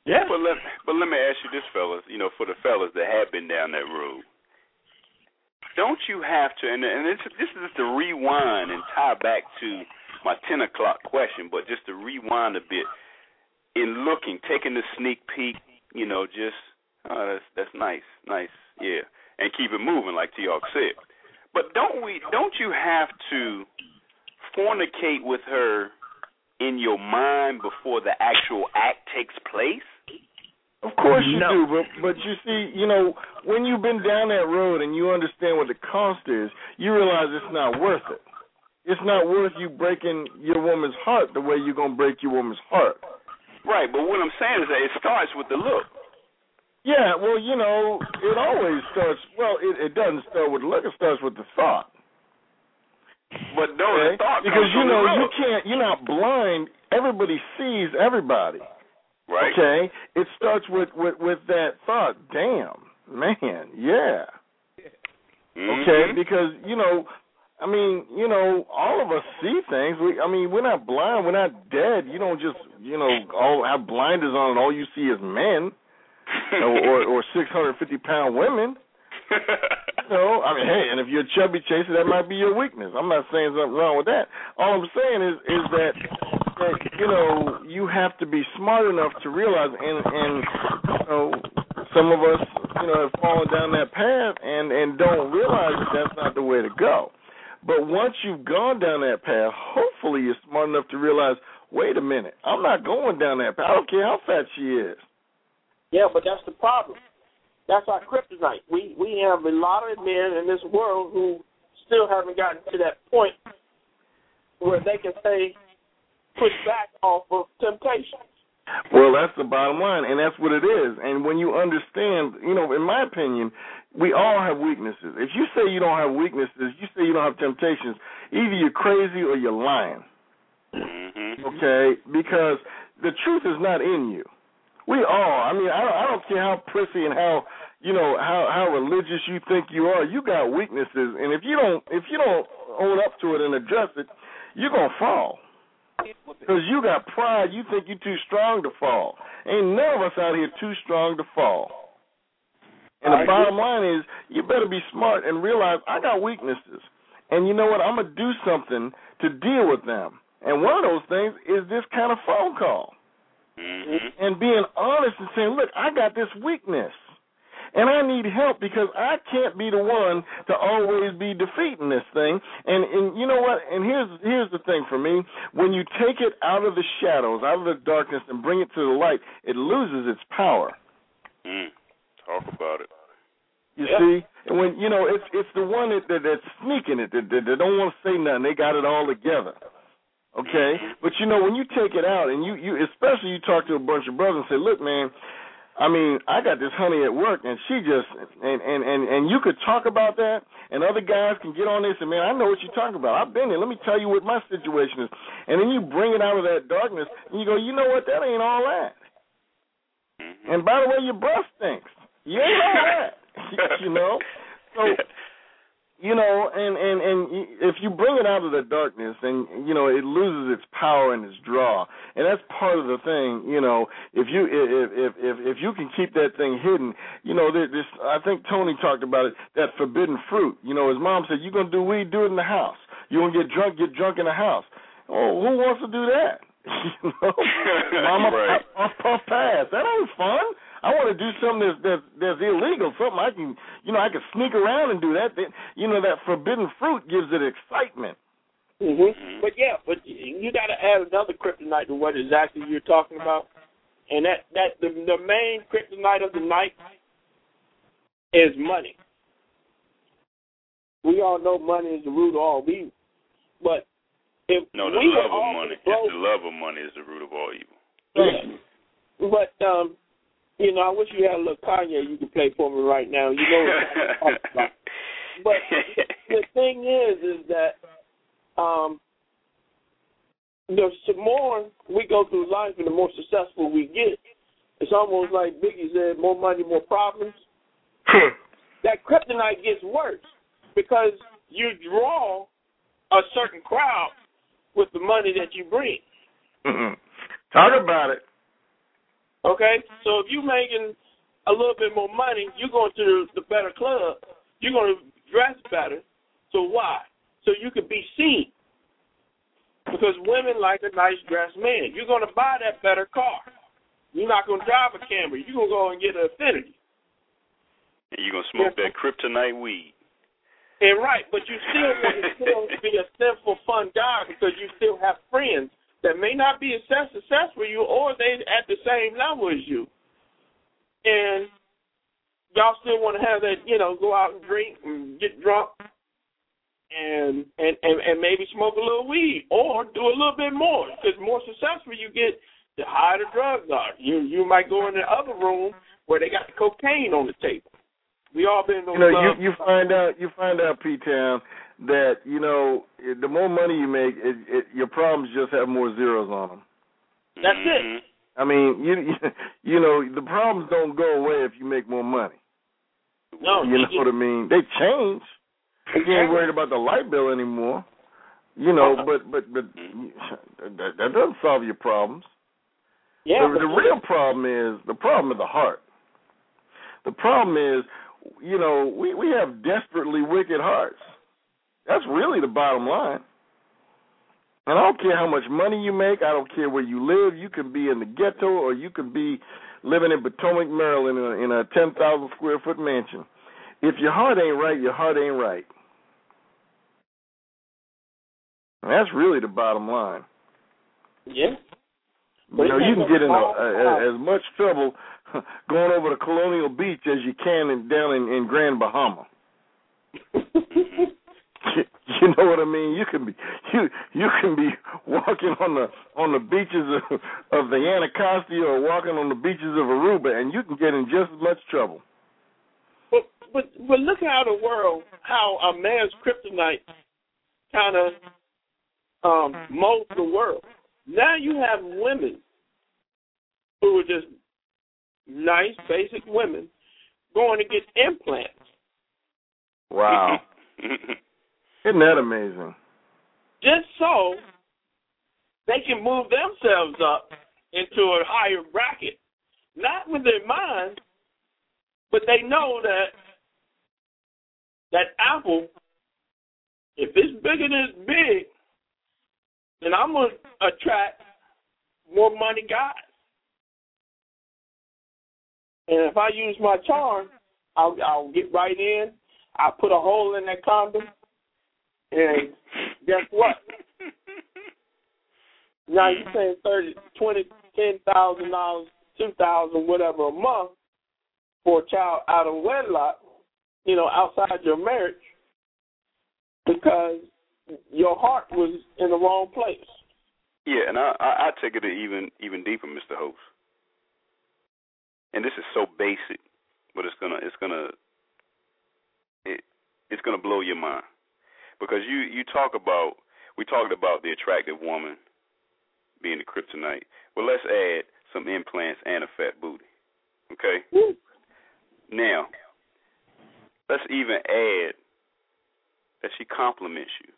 Yeah. But let but let me ask you this, fellas. You know, for the fellas that have been down that road, don't you have to? And and this this is just to rewind and tie back to my ten o'clock question, but just to rewind a bit in looking, taking the sneak peek. You know, just oh, that's that's nice, nice, yeah, and keep it moving, like T-Hawk said. But don't we? Don't you have to fornicate with her in your mind before the actual act takes place? Of course you No. do, but but you see, you know, when you've been down that road and you understand what the cost is, you realize it's not worth it. It's not worth you breaking your woman's heart the way you're gonna break your woman's heart. Right, but what I'm saying is that it starts with the look. Yeah, well, you know, it always starts. Well, it, it doesn't start with the look; it starts with the thought. But no, okay? the thought because you know you can't. You're not blind. Everybody sees everybody. Right. Okay, it starts with with with that thought. Damn, man, yeah. Mhm. Okay, because you know, I mean, you know, all of us see things. We, I mean, we're not blind. We're not dead. You don't just, you know, all have blinders on and all you see is men or or, or six hundred fifty pound women. You know, I mean, hey, and if you're a chubby chaser, that might be your weakness. I'm not saying something wrong with that. All I'm saying is is that that you know you have to be smart enough to realize, and and you know, some of us you know have fallen down that path and and don't realize that that's not the way to go. But once you've gone down that path, hopefully you're smart enough to realize, wait a minute, I'm not going down that path. I don't care how fat she is. Yeah, but that's the problem. That's our kryptonite. We we have a lot of men in this world who still haven't gotten to that point where they can say push back off of temptation. Well, that's the bottom line, and that's what it is. And when you understand, you know, in my opinion, we all have weaknesses. If you say you don't have weaknesses, you say you don't have temptations, either you're crazy or you're lying. Mhm. Okay? Because the truth is not in you. We all. I mean, I don't, I don't care how prissy and how you know how how religious you think you are. You got weaknesses, and if you don't if you don't own up to it and address it, you're gonna fall. Because you got pride, you think you're too strong to fall. Ain't none of us out here too strong to fall. And the bottom line is, you better be smart and realize I got weaknesses. And you know what? I'm going to do something to deal with them. And one of those things is this kind of phone call. Mm-hmm. and being honest and saying, "Look, I got this weakness." And I need help because I can't be the one to always be defeating this thing. And and you know what? And here's here's the thing for me: when you take it out of the shadows, out of the darkness, and bring it to the light, it loses its power. Mm. Talk about it. You Yep. see, and when you know it's it's the one that, that that's sneaking it, that, that, that don't want to say nothing. They got it all together. Okay, but you know when you take it out and you you especially you talk to a bunch of brothers and say, look, man, I mean I got this honey at work and she just and and and and you could talk about that and other guys can get on this and man I know what you're talking about. I've been there. Let me tell you what my situation is. And then you bring it out of that darkness and you go, you know what? That ain't all that. Mm-hmm. And by the way, your breath stinks. You ain't you know. So you know, and and and if you bring it out of the darkness, then you know it loses its power and its draw, and that's part of the thing. You know, if you if if if if you can keep that thing hidden, you know, there, this I think Tony talked about it. That forbidden fruit. You know, his mom said, "You're gonna do weed, do it in the house. You gonna get drunk, get drunk in the house." Oh, who wants to do that? you know, mama Right. puff, puff pass. That ain't fun. I want to do something that's, that's that's illegal, something I can, you know, I can sneak around and do that. That you know, that forbidden fruit gives it excitement. hmm But yeah, but you got to add another kryptonite to what exactly you're talking about, and that that the the main kryptonite of the night is money. We all know money is the root of all evil, but if No, the we love of money. It's broke- the love of money is the root of all evil. Yeah. But um, you know, I wish you had a little Kanye you could play for me right now. You know what I'm talking about. But the thing is, is that um, the more we go through life and the more successful we get, it's almost like Biggie said, more money, more problems. that kryptonite gets worse because you draw a certain crowd with the money that you bring. Talk about it. Okay, so if you're making a little bit more money, you're going to the better club. You're going to dress better. So why? So you can be seen. Because women like a nice dressed man. You're going to buy that better car. You're not going to drive a Camry. You're going to go and get an Infiniti. and you're gonna smoke that kryptonite weed. And right, but you still want to still be a simple, fun guy because you still have friends that may not be as successful as you or they at the same level as you. And y'all still want to have that, you know, go out and drink and get drunk and and and, and maybe smoke a little weed or do a little bit more because more successful you get, the higher the drugs are. You you might go in the other room where they got the cocaine on the table. We all been in those You know, you, you find out you find out, P Town, that you know the more money you make, it, it, your problems just have more zeros on them. That's it. Mhm. I mean, you you know the problems don't go away if you make more money. No, You know what I mean? They change. You ain't worried about the light bill anymore. You know, but but but that, that doesn't solve your problems. Yeah, the, the real problem is the problem of the heart. The problem is, you know, we we have desperately wicked hearts. That's really the bottom line. And I don't care how much money you make. I don't care where you live. You can be in the ghetto, or you can be living in Potomac, Maryland, in a, in a ten thousand square foot mansion. If your heart ain't right, your heart ain't right. And that's really the bottom line. yeah. But You know, you can get in a, a, as much trouble going over to Colonial Beach as you can in, down in, in Grand Bahama. You know what I mean? You can be you you can be walking on the on the beaches of, of the Anacostia or walking on the beaches of Aruba, and you can get in just as much trouble. But but but look how the world, how a man's kryptonite kind of um, molds the world. Now you have women who are just nice, basic women going to get implants. Wow, isn't that amazing? just so they can move themselves up into a higher bracket. Not with their mind, but they know that that apple, if it's bigger than it's big, then I'm gonna attract more money guys. And if I use my charm, I'll I'll get right in. I put a hole in that condom, and guess what? Now you're saying thirty, twenty, ten thousand dollars, two thousand, whatever a month for a child out of wedlock, you know, outside your marriage, because your heart was in the wrong place. Yeah, and I I, I take it even even deeper, Mr. Host. And this is so basic, but it's gonna it's gonna it it's gonna blow your mind because you you talk about we talked about the attractive woman being the kryptonite. Well, let's add some implants and a fat booty. Okay. Now, let's even add that she compliments you.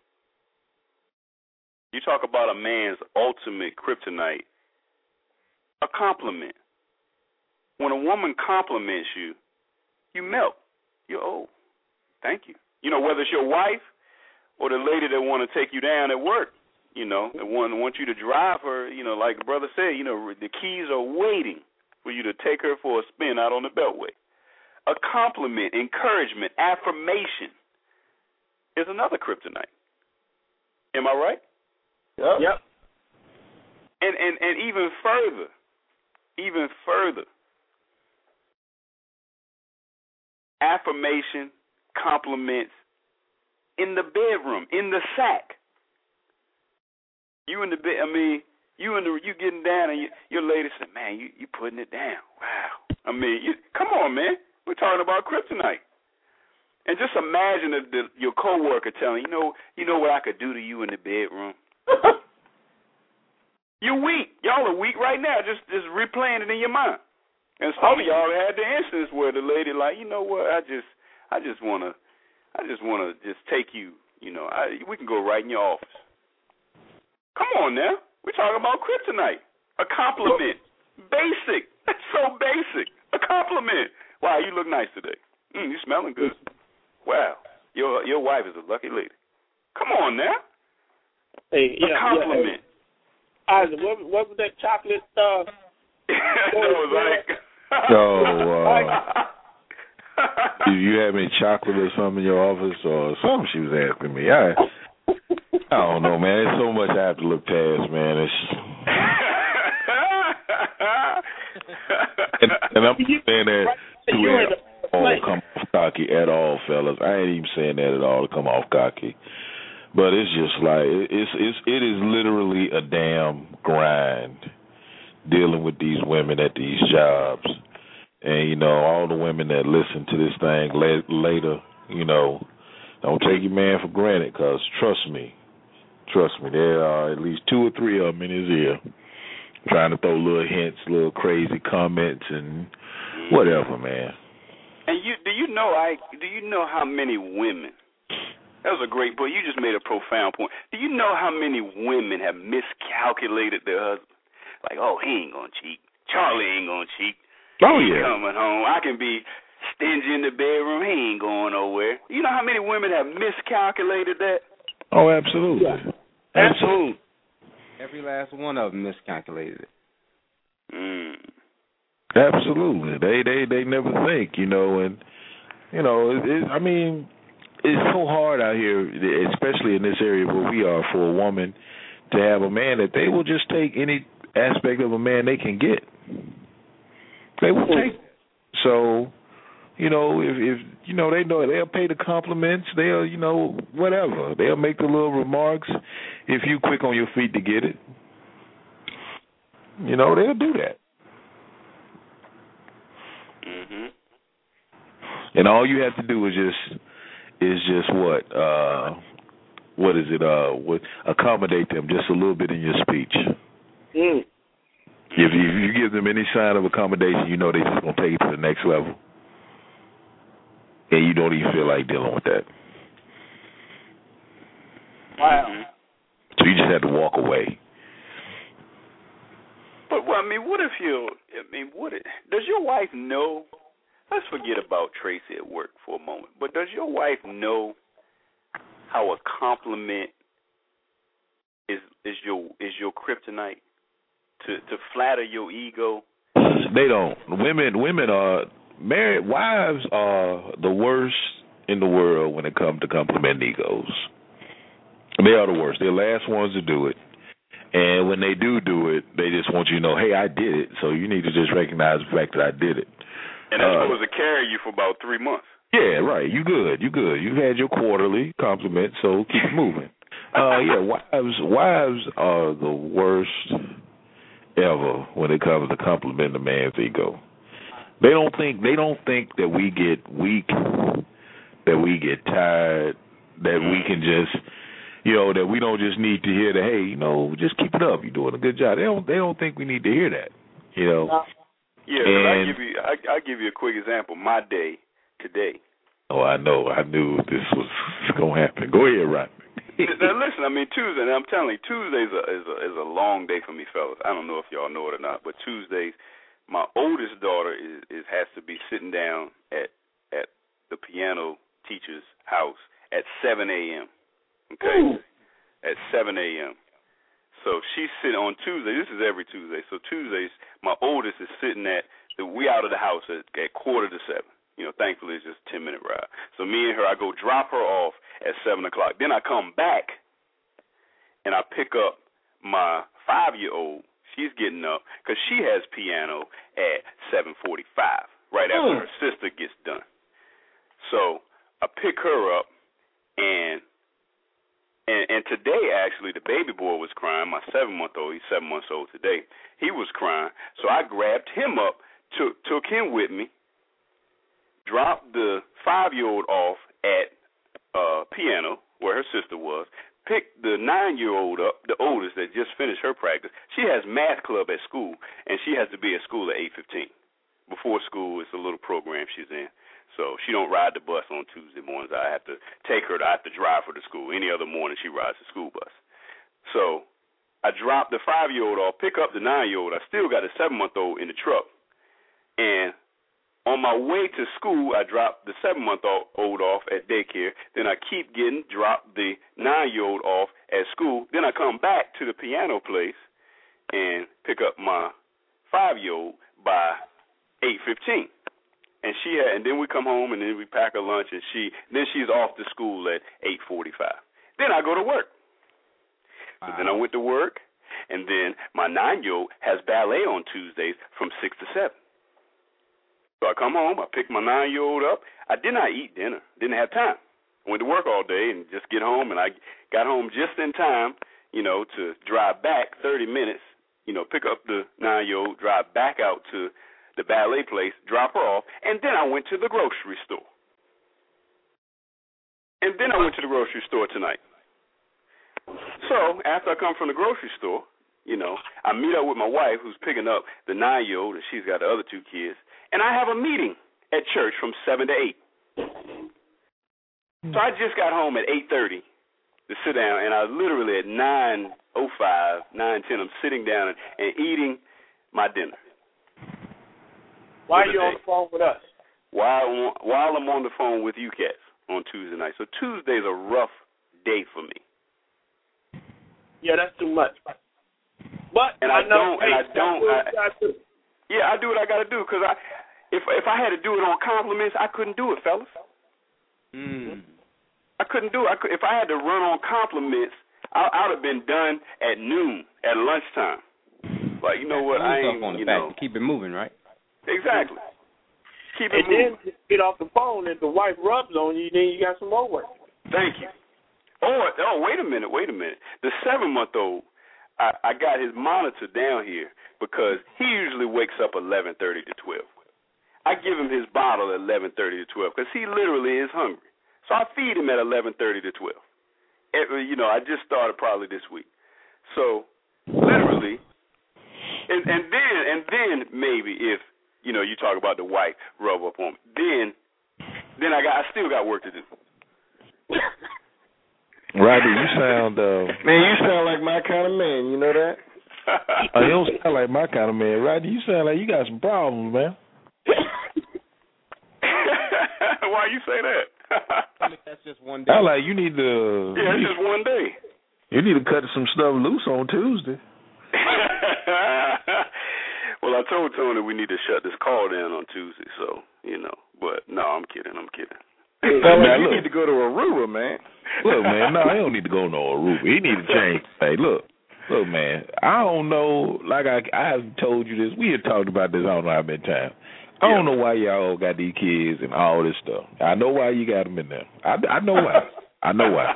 You talk about a man's ultimate kryptonite, a compliment. When a woman compliments you, you melt. You're oh, thank you. You know, whether it's your wife or the lady that want to take you down at work, you know, that want want you to drive her, you know, like brother said, you know, the keys are waiting for you to take her for a spin out on the beltway. A compliment, encouragement, affirmation is another kryptonite. Am I right? Yep. Yep. And and and even further, even further, affirmation, compliments in the bedroom, in the sack. You in the bed. I mean, you in the you getting down, and you, your lady said, "Man, you you putting it down." Wow. I mean, you come on, man. We're talking about kryptonite. And just imagine if the, your coworker telling you know you know what I could do to you in the bedroom. You're weak. Y'all are weak right now. Just just replaying it in your mind. And some of y'all had the instance where the lady like, you know what, I just I just wanna I just wanna just take you, you know, I we can go right in your office. Come on now. We're talking about kryptonite. A compliment. Basic. That's so basic. A compliment. Wow, you look nice today. Mm, you smelling good. Wow. Your your wife is a lucky lady. Come on now. Hey, yeah, a compliment. Yeah, hey. Isaac, what, what was that chocolate stuff? no, like. so, uh, do you have any chocolate or something in your office or something? She was asking me. I, I don't know, man. There's so much I have to look past, man. It's. and, and I'm saying that to all come off cocky at all, fellas. I ain't even saying that at all to come off cocky. But it's just like it's it's it is literally a damn grind dealing with these women at these jobs, and you know all the women that listen to this thing later, you know, don't take your man for granted, cause trust me, trust me, there are at least two or three of them in his ear trying to throw little hints, little crazy comments, and whatever, man. And you do you know I do you know how many women that was a great boy. You just made a profound point. Do you know how many women have miscalculated their husband? Like, oh, he ain't gonna cheat. Charlie ain't gonna cheat. Oh he yeah. Coming home, I can be stingy in the bedroom. He ain't going nowhere. You know how many women have miscalculated that? Oh, absolutely. Yeah. Absolutely. Every last one of them miscalculated it. Mm. Absolutely. They they they never think, you know, and you know, it, it, I mean, it's so hard out here, especially in this area where we are, for a woman to have a man that they will just take any aspect of a man they can get. They will take. So, you know, if if you know they know they'll pay the compliments, they'll you know whatever they'll make the little remarks. If you quick on your feet to get it, you know they'll do that. Mhm. And all you have to do is just is just what uh what is it uh what accommodate them just a little bit in your speech. Mm. If you, if you give them any sign of accommodation, you know they're just gonna take it to the next level, and you don't even feel like dealing with that. Wow. So you just have to walk away. But well, I mean, what if you? I mean, what? If, does your wife know? Let's forget about Tracy at work for a moment. But does your wife know how a compliment is is your is your kryptonite to to flatter your ego? They don't. Women women are married wives are the worst in the world when it comes to complimenting egos. They are the worst. They're the last ones to do it. And when they do do it, they just want you to know, hey, I did it. So you need to just recognize the fact that I did it. And that's Uh, supposed to carry you for about three months. Yeah, right. You good. You good. You had your quarterly compliment, so keep moving. Uh yeah, wives wives are the worst ever when it comes to complimenting a man's ego. They don't think they don't think that we get weak, that we get tired, that we can just you know, that we don't just need to hear that, hey, you know, just keep it up, you're doing a good job. They don't they don't think we need to hear that. You know. Yeah, but I give you I I give you a quick example. My day today. Oh, I know. I knew this was gonna happen. Go ahead, Rodney. Now listen, I mean Tuesday. And I'm telling you, Tuesdays a, is a is a long day for me, fellas. I don't know if y'all know it or not, but Tuesdays, my oldest daughter is, is has to be sitting down at at the piano teacher's house at 7 a.m. Okay, at 7 a.m. So she's sitting on Tuesday. This is every Tuesday. So Tuesdays, my oldest is sitting at the we out of the house at, at quarter to seven. You know, thankfully it's just a ten minute ride. So me and her, I go drop her off at seven o'clock. Then I come back and I pick up my five year old. She's getting up because she has piano at seven forty five, right after hmm. her sister gets done. So I pick her up and and and today actually the baby boy was crying. My seven month old, he's seven months old today. He was crying, so I grabbed him up, took took him with me, dropped the five year old off at uh piano where her sister was, picked the nine year old up, the oldest that just finished her practice. She has math club at school, and she has to be at school at eight fifteen. Before school, it's a little program she's in. So she don't ride the bus on Tuesday mornings. I have to take her. To, I have to drive her to school. Any other morning, she rides the school bus. So I drop the five year old off, pick up the nine year old. I still got a seven month old in the truck, and on my way to school, I drop the seven month old off at daycare. Then I keep getting drop the nine year old off at school. Then I come back to the piano place and pick up my five year old by eight fifteen. And she had, and then we come home and then we pack her lunch and she then she's off to school at eight forty five. Then I go to work. So then I went to work and then my nine year old has ballet on Tuesdays from six to seven. So I come home, I pick my nine year old up. I did not eat dinner. Didn't have time. I went to work all day and just get home and I got home just in time, you know, to drive back thirty minutes, you know, pick up the nine year old, drive back out to the ballet place, drop her off, and then I went to the grocery store. And then I went to the grocery store tonight. So after I come from the grocery store, you know, I meet up with my wife who's picking up the nine year old and she's got the other two kids. And I have a meeting at church from seven to eight. So I just got home at eight thirty to sit down and I literally at nine oh five, nine ten, I'm sitting down and, and eating my dinner. Why are you on the phone with us? while while I'm on the phone with you cats on Tuesday night. So Tuesday's a rough day for me. Yeah, that's too much. But And I I know, don't- and hey, I don't- that's I- do. Yeah, I do what I got to do because I if if I had to do it on compliments, I couldn't do it, fellas. Mm. I couldn't do it. I could, if I had to run on compliments, I, I'd have been done at noon, at lunchtime. Like you know what? I ain't. on the You back know to keep it moving, right? exactly. Keep it And then get off the phone. If the wife rubs on you, then you got some more work. Thank you. Oh, oh, wait a minute, wait a minute. The seven month old, I, I got his monitor down here because he usually wakes up eleven thirty to twelve. I give him his bottle at eleven thirty to twelve because he literally is hungry. So I feed him at eleven thirty to twelve. Every, you know, I just started probably this week. So literally, and and then and then maybe if you know you talk about the wife rub up on me, then then I got I still got work to do. Rodney, you sound uh Man, you sound like my kind of man. You know that? uh, you don't sound like my kind of man. Rodney, you sound like you got some problems, man. Why you say that? That's just one day. I like you need to yeah, you, it's just one day. you need to cut some stuff loose on Tuesday. well, I told Tony we need to shut this call down on Tuesday, so you know. But no, I'm kidding. I'm kidding. Hey, Now, you need to go to Aruba, man. Look, man, no, he don't need to go no Aruba. He need to change. Hey, look, look, man. I don't know. Like I, I have told you this. We had talked about this. I don't know how many times. I don't know why y'all got these kids and all this stuff. I know why you got them in there. I, I know why. I know why.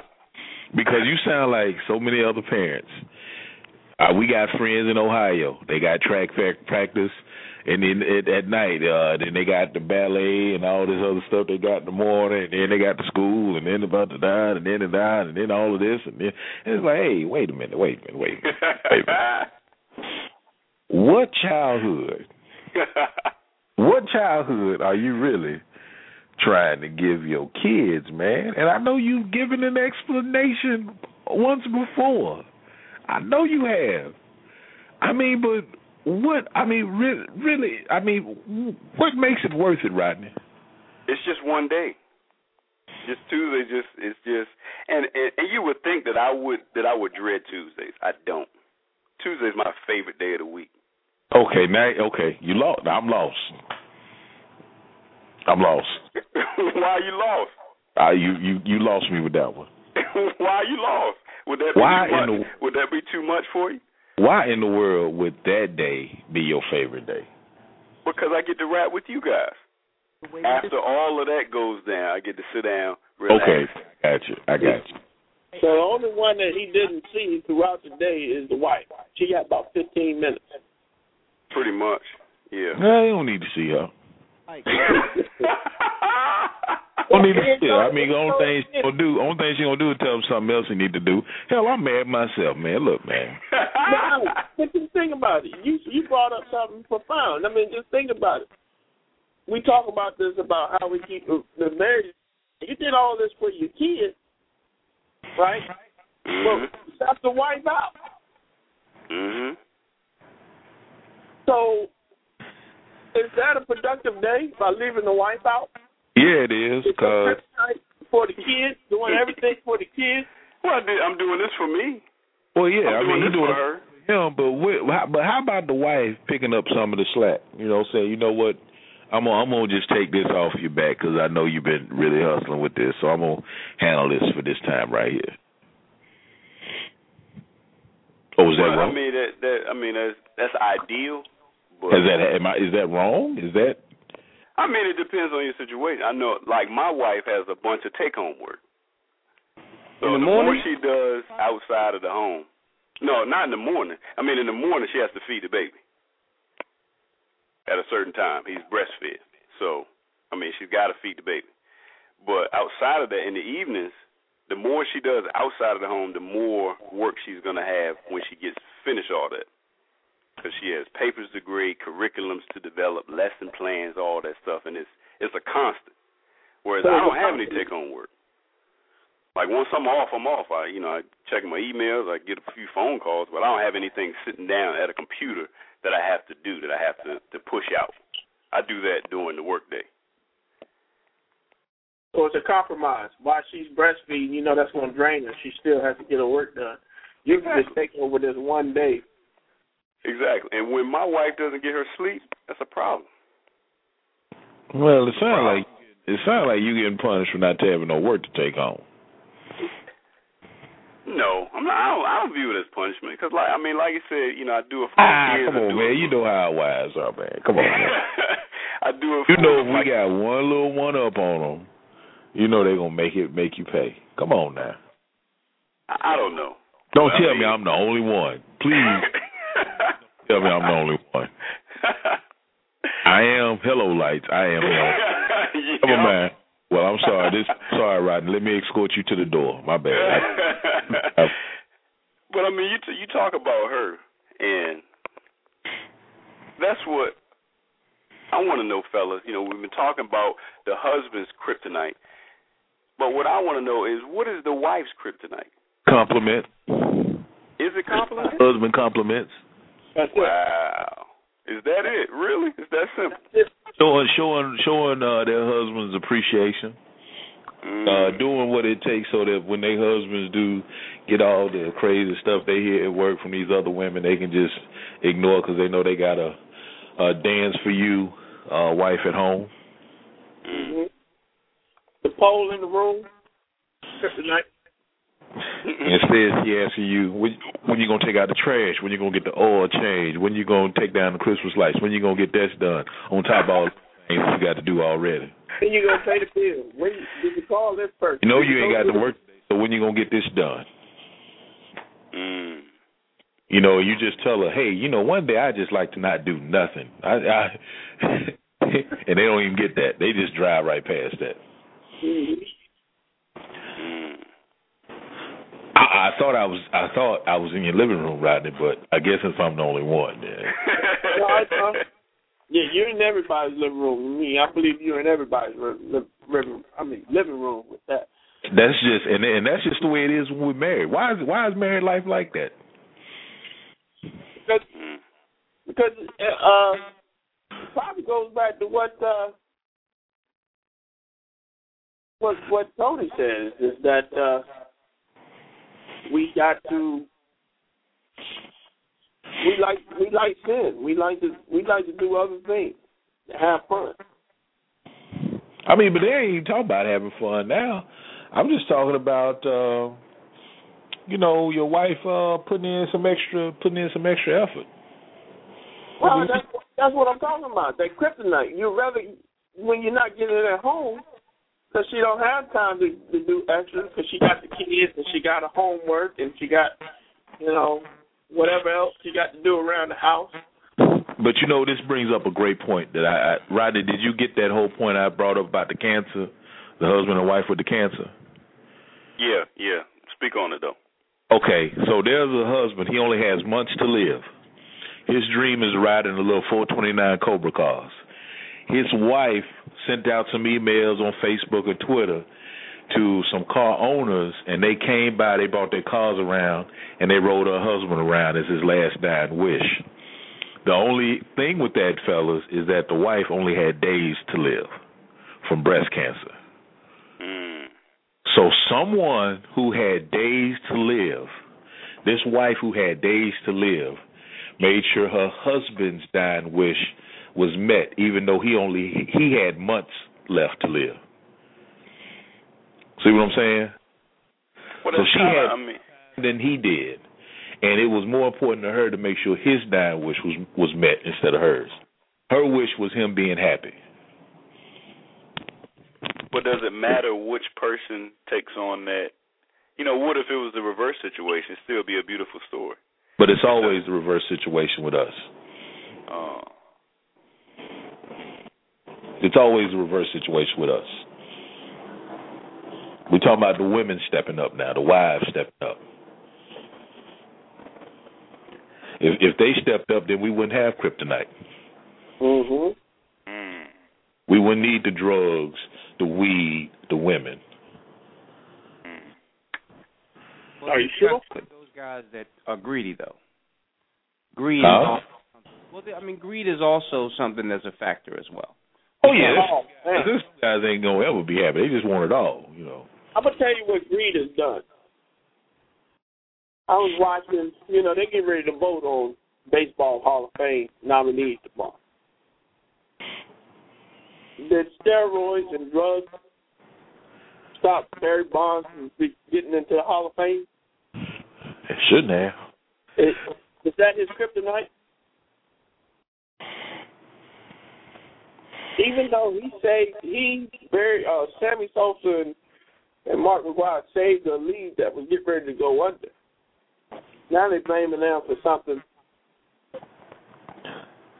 Because you sound like so many other parents. Uh, we got friends in Ohio. They got track practice, and then at, at night, uh, then they got the ballet and all this other stuff they got in the morning, and then they got the school, and then about to dine, and then the dine, and then all of this, and then and it's like, hey, wait a minute, wait a minute, wait a minute, wait a minute. What childhood? What childhood are you really trying to give your kids, man? And I know you've given an explanation once before. I know you have. I mean, but what? I mean, really, really. I mean, what makes it worth it, Rodney? it's just one day. Just Tuesday, just it's just, and, and and you would think that I would that I would dread Tuesdays. I don't. Tuesday's my favorite day of the week. Okay, now, okay, you lost. I'm lost. I'm lost. Why are you lost? Uh, you you you lost me with that one. Why are you lost? Would that be Why too much? in the- Would that be too much for you? Why in the world would that day be your favorite day? Because I get to rap with you guys. After all of that goes down, I get to sit down, relax. Okay, I got you. I got you. So the only one that he didn't see throughout the day is the wife. She got about fifteen minutes. Pretty much. Yeah. No, you don't need to see her. Don't need to see. I mean, the only thing she gonna do, only thing she gonna do is tell him something else he need to do. Hell, I'm mad myself, man. Look, man. no, but just think about it. You you brought up something profound. I mean, just think about it. We talk about this about how we keep the, the marriage. You did all this for your kids, right? Well, stop the wife out. Mhm. So, is that a productive day by leaving the wife out? Yeah, it is, uh, cause for the kids, doing everything for the kids. Well, I did, I'm doing this for me. well, yeah. I'm I mean, doing you this doing for her. Yeah, but what, how- but how about the wife picking up some of the slack? You know, saying, you know what, I'm gonna I'm gonna just take this off your back because I know you've been really hustling with this, so I'm gonna handle this for this time right here. Oh, is that Well, I mean that that I mean that's that's ideal. But Is that am I, is that wrong? Is that I mean it depends on your situation. I know like my wife has a bunch of take home work. So In the more morning? she does outside of the home. No, not in the morning. I mean in the morning she has to feed the baby. At a certain time. He's breastfed. So I mean she's gotta feed the baby. But outside of that in the evenings, the more she does outside of the home, the more work she's going to have when she gets finished all that. Because she has papers to grade, curriculums to develop, lesson plans, all that stuff, and it's it's a constant. Whereas I don't have any take home work. Like once I'm off, I'm off. I you know I check my emails, I get a few phone calls, but I don't have anything sitting down at a computer that I have to do that I have to to push out. I do that during the workday. So it's a compromise. While she's breastfeeding, you know that's going to drain her. She still has to get her work done. You can just take over this one day. Exactly. And when my wife doesn't get her sleep, that's a problem. well? It sounds like it sounds like you getting punished for not having no work to take home. No, I'm not. I don't, I don't view it as punishment because, like, I mean, like you said, you know, I do it for Ah, kids. come on, man. You know how our wives are, man. Come on, man. I do it. You know if like, we got one little one up on them, you know they're gonna make it make you pay. Come on now. I I don't know. Don't I tell mean- me I'm the only one. Please tell me I'm the only one. I am. Hello, lights. I am. Never mind. Well, I'm sorry. This sorry, Rodney. Let me escort you to the door. My bad. I, I, but I mean, you t- you talk about her, and that's what I want to know, fellas. You know, we've been talking about the husband's kryptonite, but what I want to know is what is the wife's kryptonite? compliment. Is it compliment? Husband compliments. That's. Wow. Is that it? Really? Is that simple? Showing showing showing uh, their husbands appreciation. Mm. uh, doing what it takes so that when their husbands do get all the crazy stuff they hear at work from these other women, they can just ignore because they know they got a uh, dance for you, uh, wife at home. hmm The pole in the room. Kryptonite. Instead, she asking you when, when you gonna take out the trash, when you gonna get the oil changed, when you gonna take down the Christmas lights, when you gonna get this done. On top of all the things you got to do already. Then you gonna pay the bill. When did you call this person? You know Did you ain't go got to to- work today, so when you gonna get this done? Mm. You know, you just tell her, hey, you know, one day I just like to not do nothing. I, I and they don't even get that. They just drive right past that. Mhm. Mm. I, I thought I was, I thought I was in your living room, Rodney, but I guess if I'm the only one, then. No, I- I- yeah, you're in everybody's living room. Me, I believe you're in everybody's li- li- I mean, living room with that. That's just, and and that's just the way it is when we're married. Why is why is married life like that? Because because uh, it probably goes back to what uh, what what Tony says is that uh, we got to we like we like sin. We like to we like to do other things, to have fun. I mean, but they ain't even talking about having fun now. I'm just talking about, uh, you know, your wife uh putting in some extra, putting in some extra effort. Well, that's that's what I'm talking about. That kryptonite. You rather when you're not getting it at home because she don't have time to, to do extra because she got the kids and she got her homework and she got you know whatever else she got to do around the house. But you know, this brings up a great point that I, I Rodney, did you get that whole point I brought up about the cancer, the husband and wife with the cancer? Yeah, yeah. Speak on it though. Okay, so there's a husband. He only has months to live. His dream is riding a little 429 Cobra cars. His wife sent out some emails on Facebook or Twitter to some car owners, and they came by. They brought their cars around, and they rode her husband around as his last dying wish. The only thing with that, fellas, is that the wife only had days to live from breast cancer. Mm. So someone who had days to live, this wife who had days to live, made sure her husband's dying wish was met, even though he only he had months left to live. See what I'm saying? Well, So she had- I mean, Than he did, and it was more important to her to make sure his dying wish was was met instead of hers. Her wish was him being happy. but does it matter which person takes on that? You know, what if it was the reverse situation? It'd still be a beautiful story. But it's always the reverse situation with us. Uh, It's always the reverse situation with us. We're talking about the women stepping up now, the wives stepping up. If if they stepped up, then we wouldn't have kryptonite. Mhm. We wouldn't need the drugs, the weed, the women. Well, Are you sure? Those guys that are greedy, though. Greed Huh? is also, well, I mean, greed is also something that's a factor as well. Oh yeah, Oh, this, this guys ain't gonna ever be happy. They just want it all, you know. I'm gonna tell you what greed has done. I was watching, you know, they get ready to vote on baseball Hall of Fame nominees tomorrow. Did steroids and drugs stop Barry Bonds from getting into the Hall of Fame? It shouldn't have. Is, is that his kryptonite? Even though he saved, he Barry, uh, Sammy Sosa and, and Mark McGwire saved a league that was getting ready to go under. Now they're blaming them for something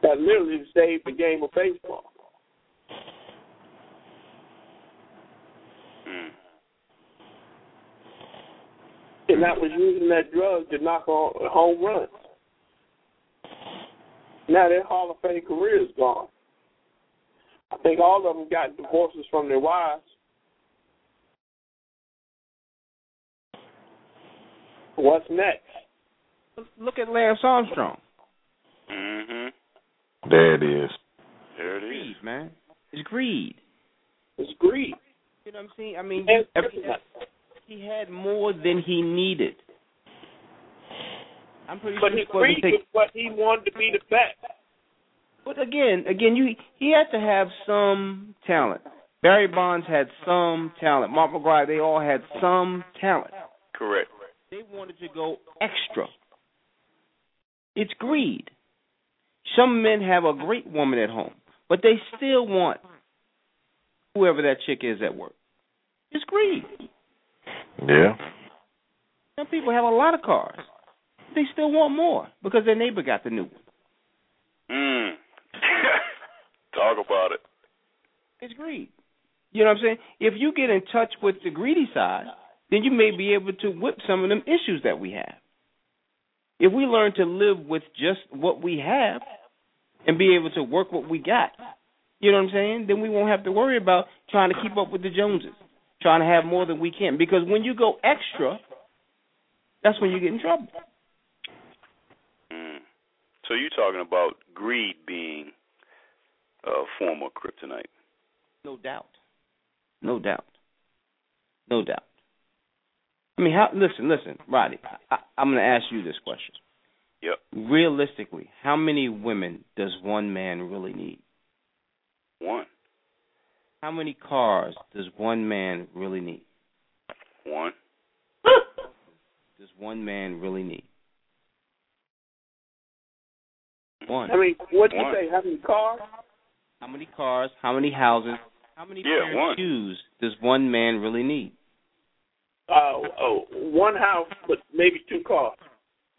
that literally saved the game of baseball. Mm. And that was using that drug to knock on home runs. Now their Hall of Fame career is gone. I think all of them got divorces from their wives. What's next? Look at Lance Armstrong. Mm Mhm. There it is. There it is. Greed, man. It's greed. It's greed. You know what I'm saying? I mean, And every, he had more than he needed. I'm pretty but sure his he wasn't greed was taking. what he wanted to be the best. But again, again, you he had to have some talent. Barry Bonds had some talent. Mark McGwire, they all had some talent. Correct. They wanted to go extra. It's greed. Some men have a great woman at home, but they still want whoever that chick is at work. It's greed. Yeah. Some people have a lot of cars. They still want more because their neighbor got the new one. Mm. Talk about it. It's greed. You know what I'm saying? If you get in touch with the greedy side, then you may be able to whip some of them issues that we have. If we learn to live with just what we have and be able to work what we got, you know what I'm saying? Then we won't have to worry about trying to keep up with the Joneses, trying to have more than we can. Because when you go extra, that's when you get in trouble. Mm. So you're talking about greed being a form of kryptonite. No doubt. No doubt. No doubt. I mean, how? Listen, listen, Roddy. I, I'm going to ask you this question. Yep. Realistically, how many women does one man really need? One. How many cars does one man really need? One. Does one man really need? One. I mean, what do you One. say? How many cars? How many cars? How many houses? How many Yeah, pair one. of shoes does one man really need? Uh, oh, one house, but maybe two cars.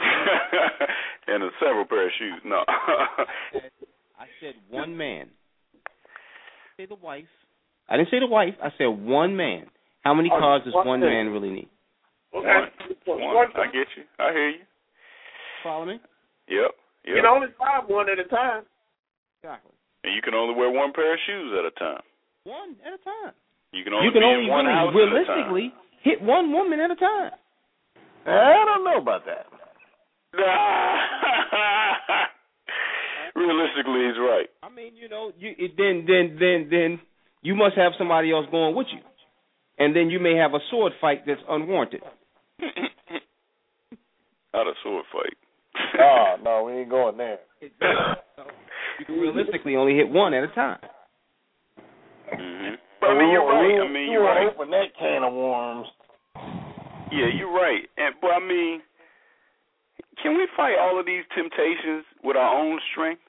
and a several pair of shoes. No. I said one man. I didn't say the wife. I didn't say the wife. I said one man. How many Oh, cars does one one man. man really need? Okay. one. I get you. I hear you. Follow me? Yep. You Yep. can only buy one at a time. Exactly. And you can only wear one pair of shoes at a time. One at a time. You can only You can be only in one really house realistically hit one woman at a time. I don't know about that. at. Realistically, he's right. I mean, you know, you it, then then then then you must have somebody else going with you, and then you may have a sword fight that's unwarranted. Not a sword fight. Oh no, we ain't going there. You can realistically only hit one at a time. hmm But I mean, you're right. I mean, you you're right. Open that can of worms. Yeah, you're right. And but I mean, can we fight all of these temptations with our own strength?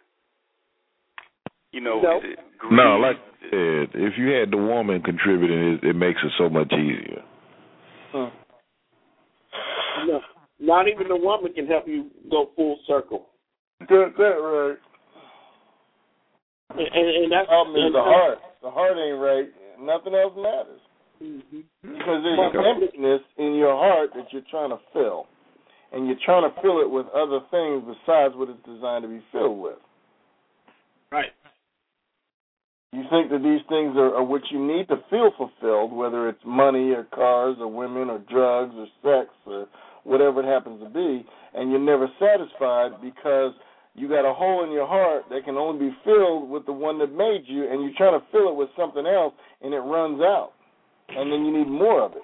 You know, No. is it No, like I said, if you had the woman contributing, it, it makes it so much easier. No, not even the woman can help you go full circle. Get that right. And, and, that's Problem is and the heart. The heart ain't right. Nothing else matters. Mhm. Because there's an emptiness in your heart that you're trying to fill. And you're trying to fill it with other things besides what it's designed to be filled with. Right. You think that these things are, are what you need to feel fulfilled, whether it's money or cars or women or drugs or sex or whatever it happens to be, and you're never satisfied because you got a hole in your heart that can only be filled with the one that made you, and you're trying to fill it with something else, and it runs out, and then you need more of it.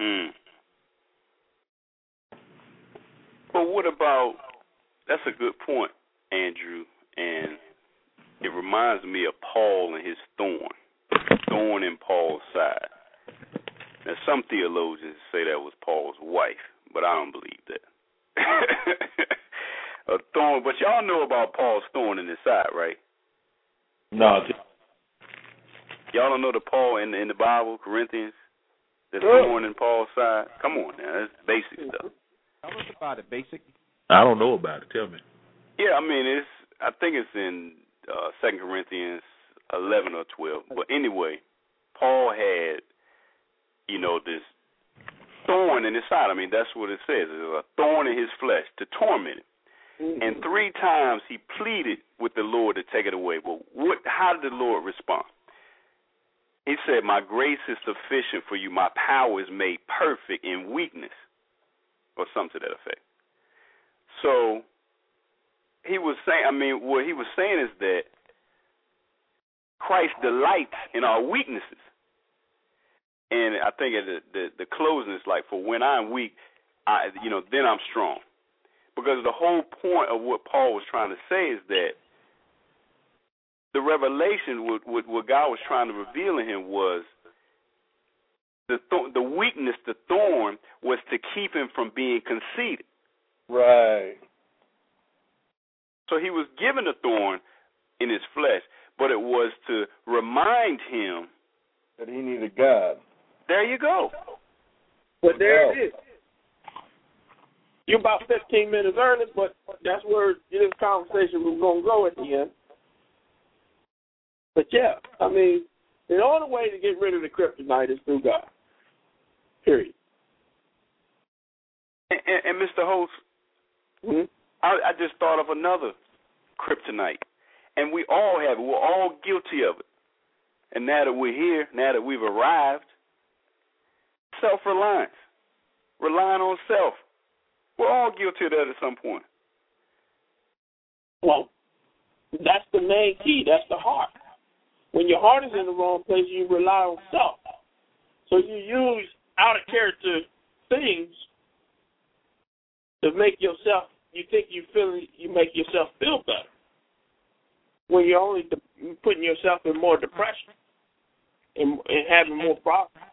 Mm. But what about? That's a good point, Andrew, and it reminds me of Paul and his thorn, thorn in Paul's side. Now, some theologians say that was Paul's wife, but I don't believe that. a thorn, but y'all know about Paul's thorn in his side, right? No, Y'all don't know the Paul in in the Bible, Corinthians, the Sure. thorn in Paul's side. Come on now, that's basic stuff. Tell us about it, basic. I don't know about it. Tell me. Yeah, I mean it's I think it's in uh Second Corinthians eleven or twelve. But anyway, Paul had, you know, this thorn in his side. I mean that's what it says. It's a thorn in his flesh to torment him. Mm-hmm. And three times he pleaded with the Lord to take it away. Well, what how did the Lord respond? He said, My grace is sufficient for you, my power is made perfect in weakness. Or something to that effect. So he was saying I mean what he was saying is that Christ delights in our weaknesses. And I think at the, the the closing is like for when I'm weak, I you know, then I'm strong. Because the whole point of what Paul was trying to say is that the revelation, what, what, what God was trying to reveal in him was the th- the weakness, the thorn, was to keep him from being conceited. Right. So he was given a thorn in his flesh, but it was to remind him that he needed God. There you go. But there it is. You're about 15 minutes early, but that's where this conversation was going to go at the end. But yeah, I mean, the only way to get rid of the kryptonite is through God. Period. And, and, and Mr. Host, mm-hmm. I, I just thought of another kryptonite, and we all have it. We're all guilty of it. And now that we're here, now that we've arrived, self reliance, relying on self. We're all guilty of that at some point. Well, that's the main key. That's the heart. When your heart is in the wrong place, you rely on self. So you use out of character things to make yourself. You think you feel you make yourself feel better when you're only de- putting yourself in more depression and, and having more problems.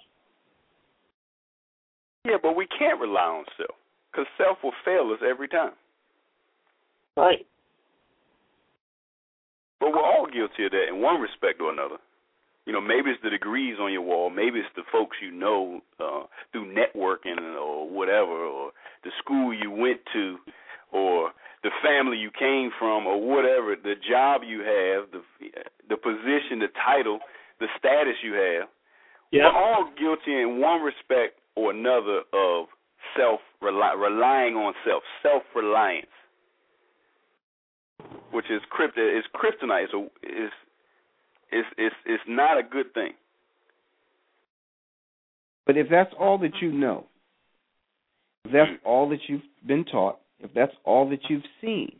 Yeah, but we can't rely on self because self will fail us every time. Right. But we're all guilty of that in one respect or another. You know, maybe it's the degrees on your wall, maybe it's the folks you know uh, through networking or whatever, or the school you went to, or the family you came from, or whatever, the job you have, the the position, the title, the status you have. Yeah. We're all guilty in one respect or another of self relying on self, self reliance which is crypt is kryptonite. So is is is is not a good thing. But if that's all that you know, if that's mm. all that you've been taught, if that's all that you've seen,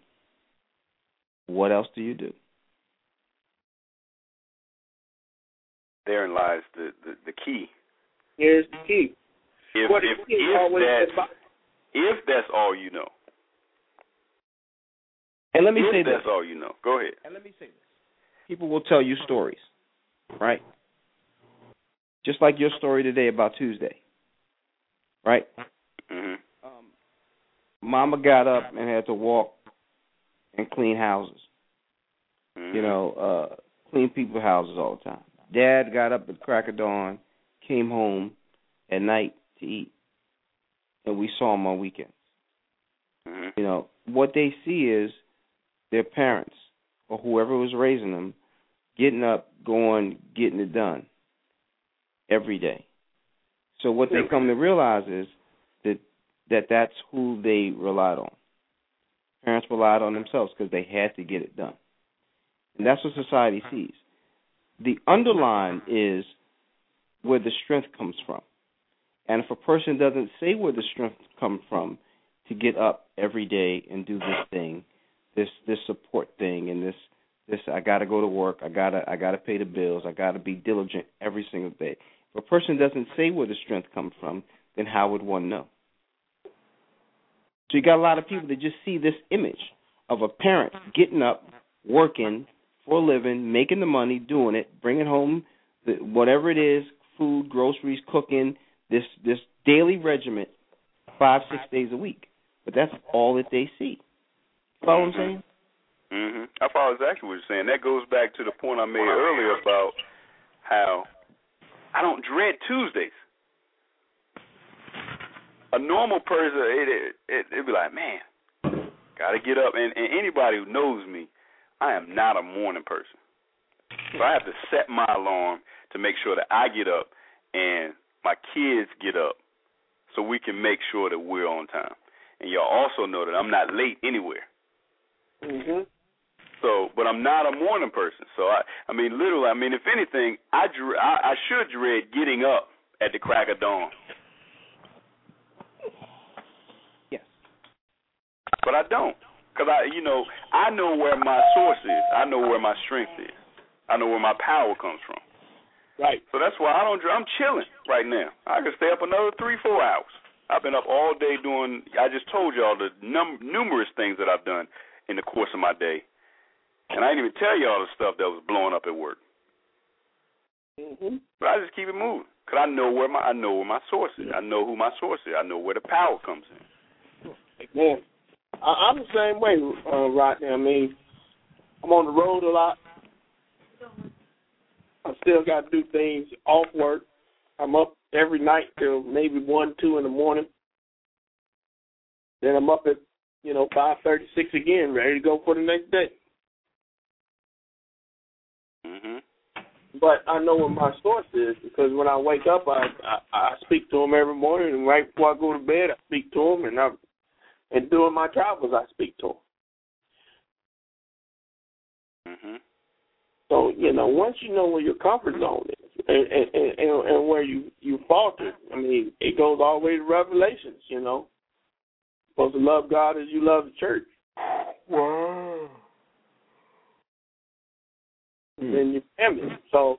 what else do you do? Therein lies the the, the key. Here's the key. If what if, if, if that's if that's all you know, and let me if say that's this. all you know. Go ahead. And let me say this. People will tell you stories, right? Just like your story today about Tuesday, right? Mm-hmm. Um, Mama got up and had to walk and clean houses. Mm-hmm. You know, uh, clean people's houses all the time. Dad got up at crack of dawn, came home at night to eat, and we saw him on weekends. Mm-hmm. You know, what they see is their parents or whoever was raising them getting up, going, getting it done every day. So what they come to realize is that that that's who they relied on. Parents relied on themselves because they had to get it done, and that's what society sees. The underline is where the strength comes from, and if a person doesn't say where the strength comes from to get up every day and do this thing, this this support thing and this this I got to go to work, I got to I got to pay the bills, I got to be diligent every single day. If a person doesn't say where the strength comes from, then how would one know? So you got a lot of people that just see this image of a parent getting up, working for a living, making the money, doing it, bringing home the, whatever it is, food, groceries, cooking, this this daily regiment, five six days a week. But that's all that they see. Follow what I'm saying? Mm-hmm. I follow exactly what you're saying. That goes back to the point I made earlier about how I don't dread Tuesdays. A normal person, it it it'd be like, man, gotta get up. And, and anybody who knows me, I am not a morning person. So I have to set my alarm to make sure that I get up and my kids get up, so we can make sure that we're on time. And y'all also know that I'm not late anywhere. Mm-hmm. So, but I'm not a morning person. So I, I mean, literally, I mean, if anything, I, dre- I, I should dread getting up at the crack of dawn. Yes. But I don't, cause I, you know, I know where my source is. I know where my strength is. I know where my power comes from. Right. So that's why I don't. I'm chilling right now. I can stay up another three, four hours. I've been up all day doing. I just told y'all the num- numerous things that I've done in the course of my day, and I didn't even tell y'all the stuff that was blowing up at work. hmm But I just keep it moving because I know where my I know where my source is. I know who my source is. I know where the power comes in. Man, I, I'm the same way, uh, Rodney. I mean, I'm on the road a lot. I still got to do things off work. I'm up every night till maybe one, two in the morning. Then I'm up at you know five thirty, six again, ready to go for the next day. Mhm. But I know where my source is because when I wake up, I I, I speak to him every morning, and right before I go to bed, I speak to him, and I and during my travels, I speak to him. Mhm. So you know, once you know where your comfort zone is and and and, and where you you falter, I mean, it goes all the way to Revelations. You know, You're supposed to love God as you love the church. Wow. Hmm. Then you family. So,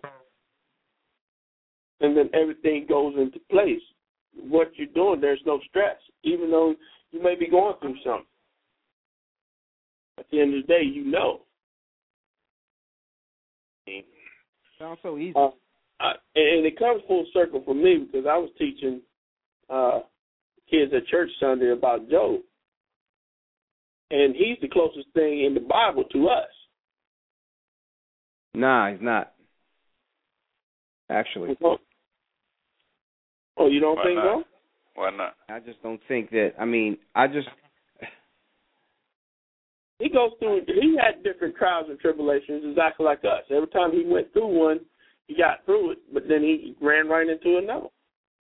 and then everything goes into place. What you're doing, there's no stress, even though you may be going through something. At the end of the day, you know. Sounds so easy. Uh, I, and it comes full circle for me because I was teaching uh, kids at church Sunday about Job, and he's the closest thing in the Bible to us. Nah, he's not. Actually, Oh, you don't Why think not? so? Why not? I just don't think that. I mean, I just He goes through. He had different trials and tribulations, exactly like us. Every time he went through one, he got through it, but then he ran right into another.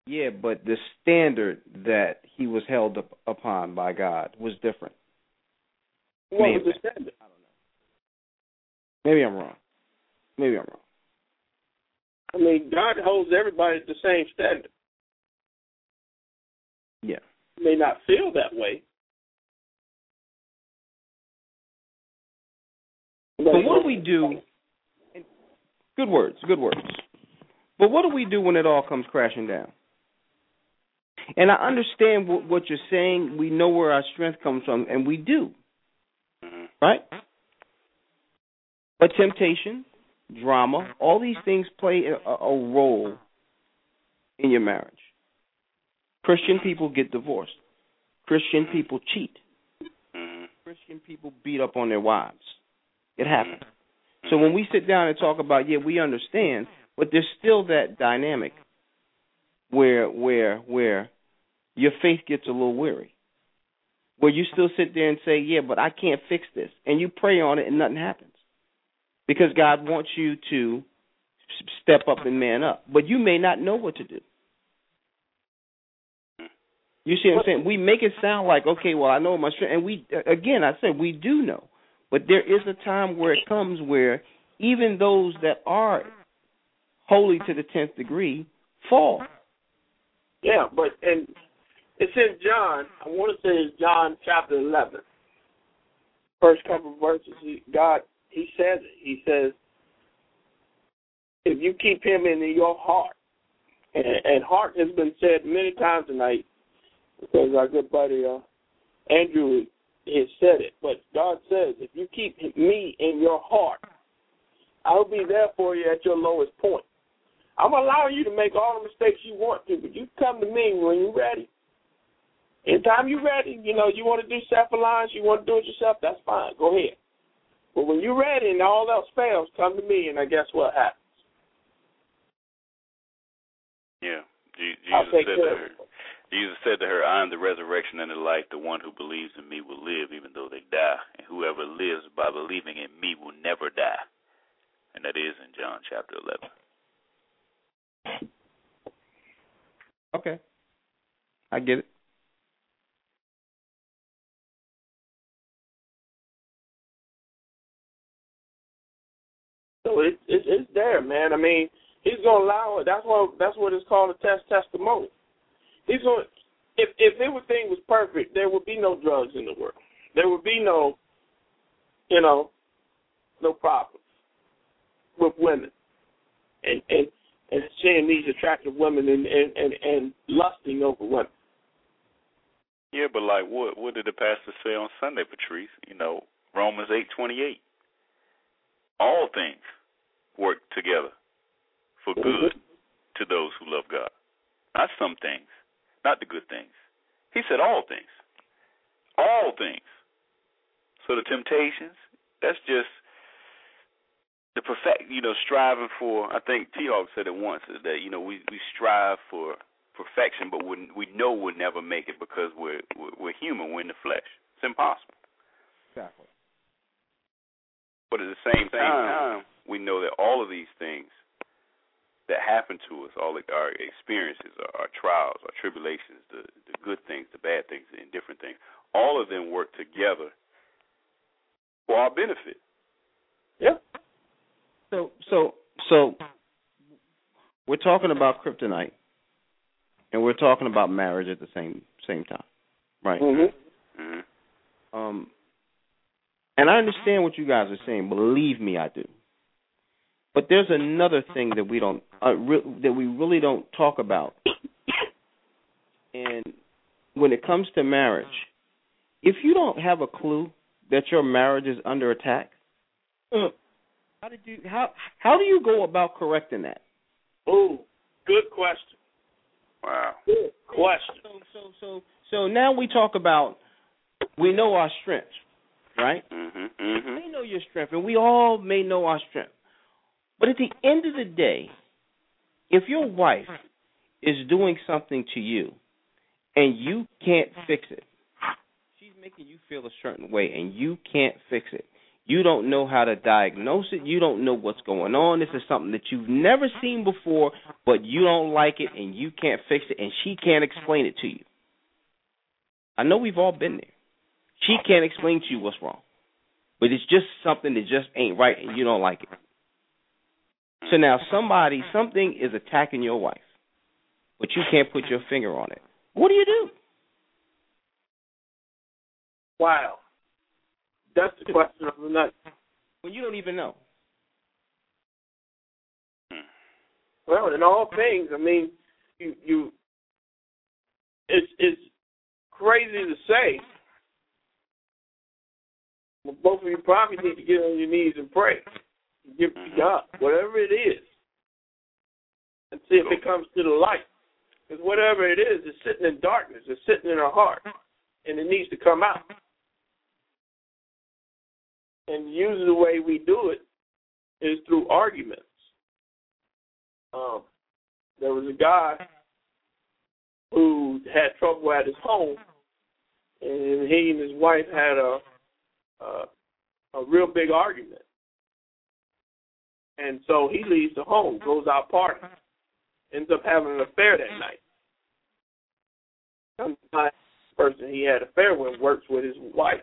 yeah, but the standard that he was held up upon by God was different. What Maybe. was the standard? Maybe I'm wrong. Maybe I'm wrong. I mean, God holds everybody at the same standard. Yeah. You may not feel that way. But what do we do? Good words, good words. But what do we do when it all comes crashing down? And I understand what, what you're saying. We know where our strength comes from, and we do, Mhm. right? But temptation, drama, all these things play a, a role in your marriage. Christian people get divorced. Christian people cheat. Mhm. Christian people beat up on their wives. It happens. Mm-hmm. So when we sit down and talk about, yeah, we understand, but there's still that dynamic where where where your faith gets a little weary. Where you still sit there and say, Yeah, but I can't fix this and you pray on it and nothing happens. Because God wants you to step up and man up. But you may not know what to do. You see what I'm saying? We make it sound like, okay, well, I know my strength, and we again, I said we do know, but there is a time where it comes where even those that are holy to the tenth degree fall. Yeah, but and it's in John. I want to say it's John chapter eleven, first couple of verses. God, He says it. He says, "If you keep Him in your heart," and, and heart has been said many times tonight because our good buddy uh, Andrew has said it. But God says, "If you keep Me in your heart, I'll be there for you at your lowest point." I'm allowing you to make all the mistakes you want to, but you come to me when you're ready. Anytime you're ready, you know, you want to do self reliance, you want to do it yourself, that's fine. Go ahead. But when you're ready and all else fails, come to me, and I guess what happens? Yeah. Je- I'll Jesus take said care her. Of it. Jesus said to her, I am the resurrection and the life. The one who believes in me will live even though they die. And whoever lives by believing in me will never die. And that is in John chapter 11. Okay, I get it. So it, it, it's there, man. I mean, he's gonna allow it. That's what that's what it's called a test testimony. He's going. If if everything was perfect, there would be no drugs in the world. There would be no, you know, no problems with women, and and and seeing these attractive women and and and, and lusting over women. Yeah, but like what what did the pastor say on Sunday, Patrice? You know, Romans eight twenty eight. All things work together for mm-hmm. good to those who love God. Not some things, not the good things. He said all things. All things. So the temptations, that's just the perfect you know, striving for I think T Hawk said it once is that, you know, we, we strive for perfection but we we know we'll never make it because we're we're human, we're in the flesh. It's impossible. Exactly. But at the same time, we know that all of these things that happen to us, all our experiences, our, trials, our tribulations, the the good things, the bad things, the indifferent things, all of them work together for our benefit. Yeah. So so so we're talking about kryptonite and we're talking about marriage at the same same time. Right. Mhm. Mm-hmm. Um and I understand what you guys are saying. Believe me, I do. But there's another thing that we don't uh, re- that we really don't talk about. And when it comes to marriage, if you don't have a clue that your marriage is under attack, Mm. how did you how how do you go about correcting that? Ooh, good question. Wow. Good question. So so so so now we talk about we know our strengths, right? Mhm. Mhm. We know your strength, and we all may know our strength. But at the end of the day, if your wife is doing something to you and you can't fix it, she's making you feel a certain way and you can't fix it. You don't know how to diagnose it. You don't know what's going on. This is something that you've never seen before, but you don't like it and you can't fix it and she can't explain it to you. I know we've all been there. She can't explain to you what's wrong. But it's just something that just ain't right and you don't like it. So now somebody, something is attacking your wife, but you can't put your finger on it. What do you do? Wow. That's the question of the night. When you don't even know. Well, in all things, I mean, you you it's it's crazy to say. But both of you probably need to get on your knees and pray. Give it to God, whatever it is, and see if it comes to the light. Because whatever it is, it's sitting in darkness. It's sitting in our heart, and it needs to come out. And usually, the way we do it is through arguments. Um, there was a guy who had trouble at his home, and he and his wife had a a, a real big argument. And so he leaves the home, goes out partying, ends up having an affair that night. Sometimes the person he had an affair with works with his wife.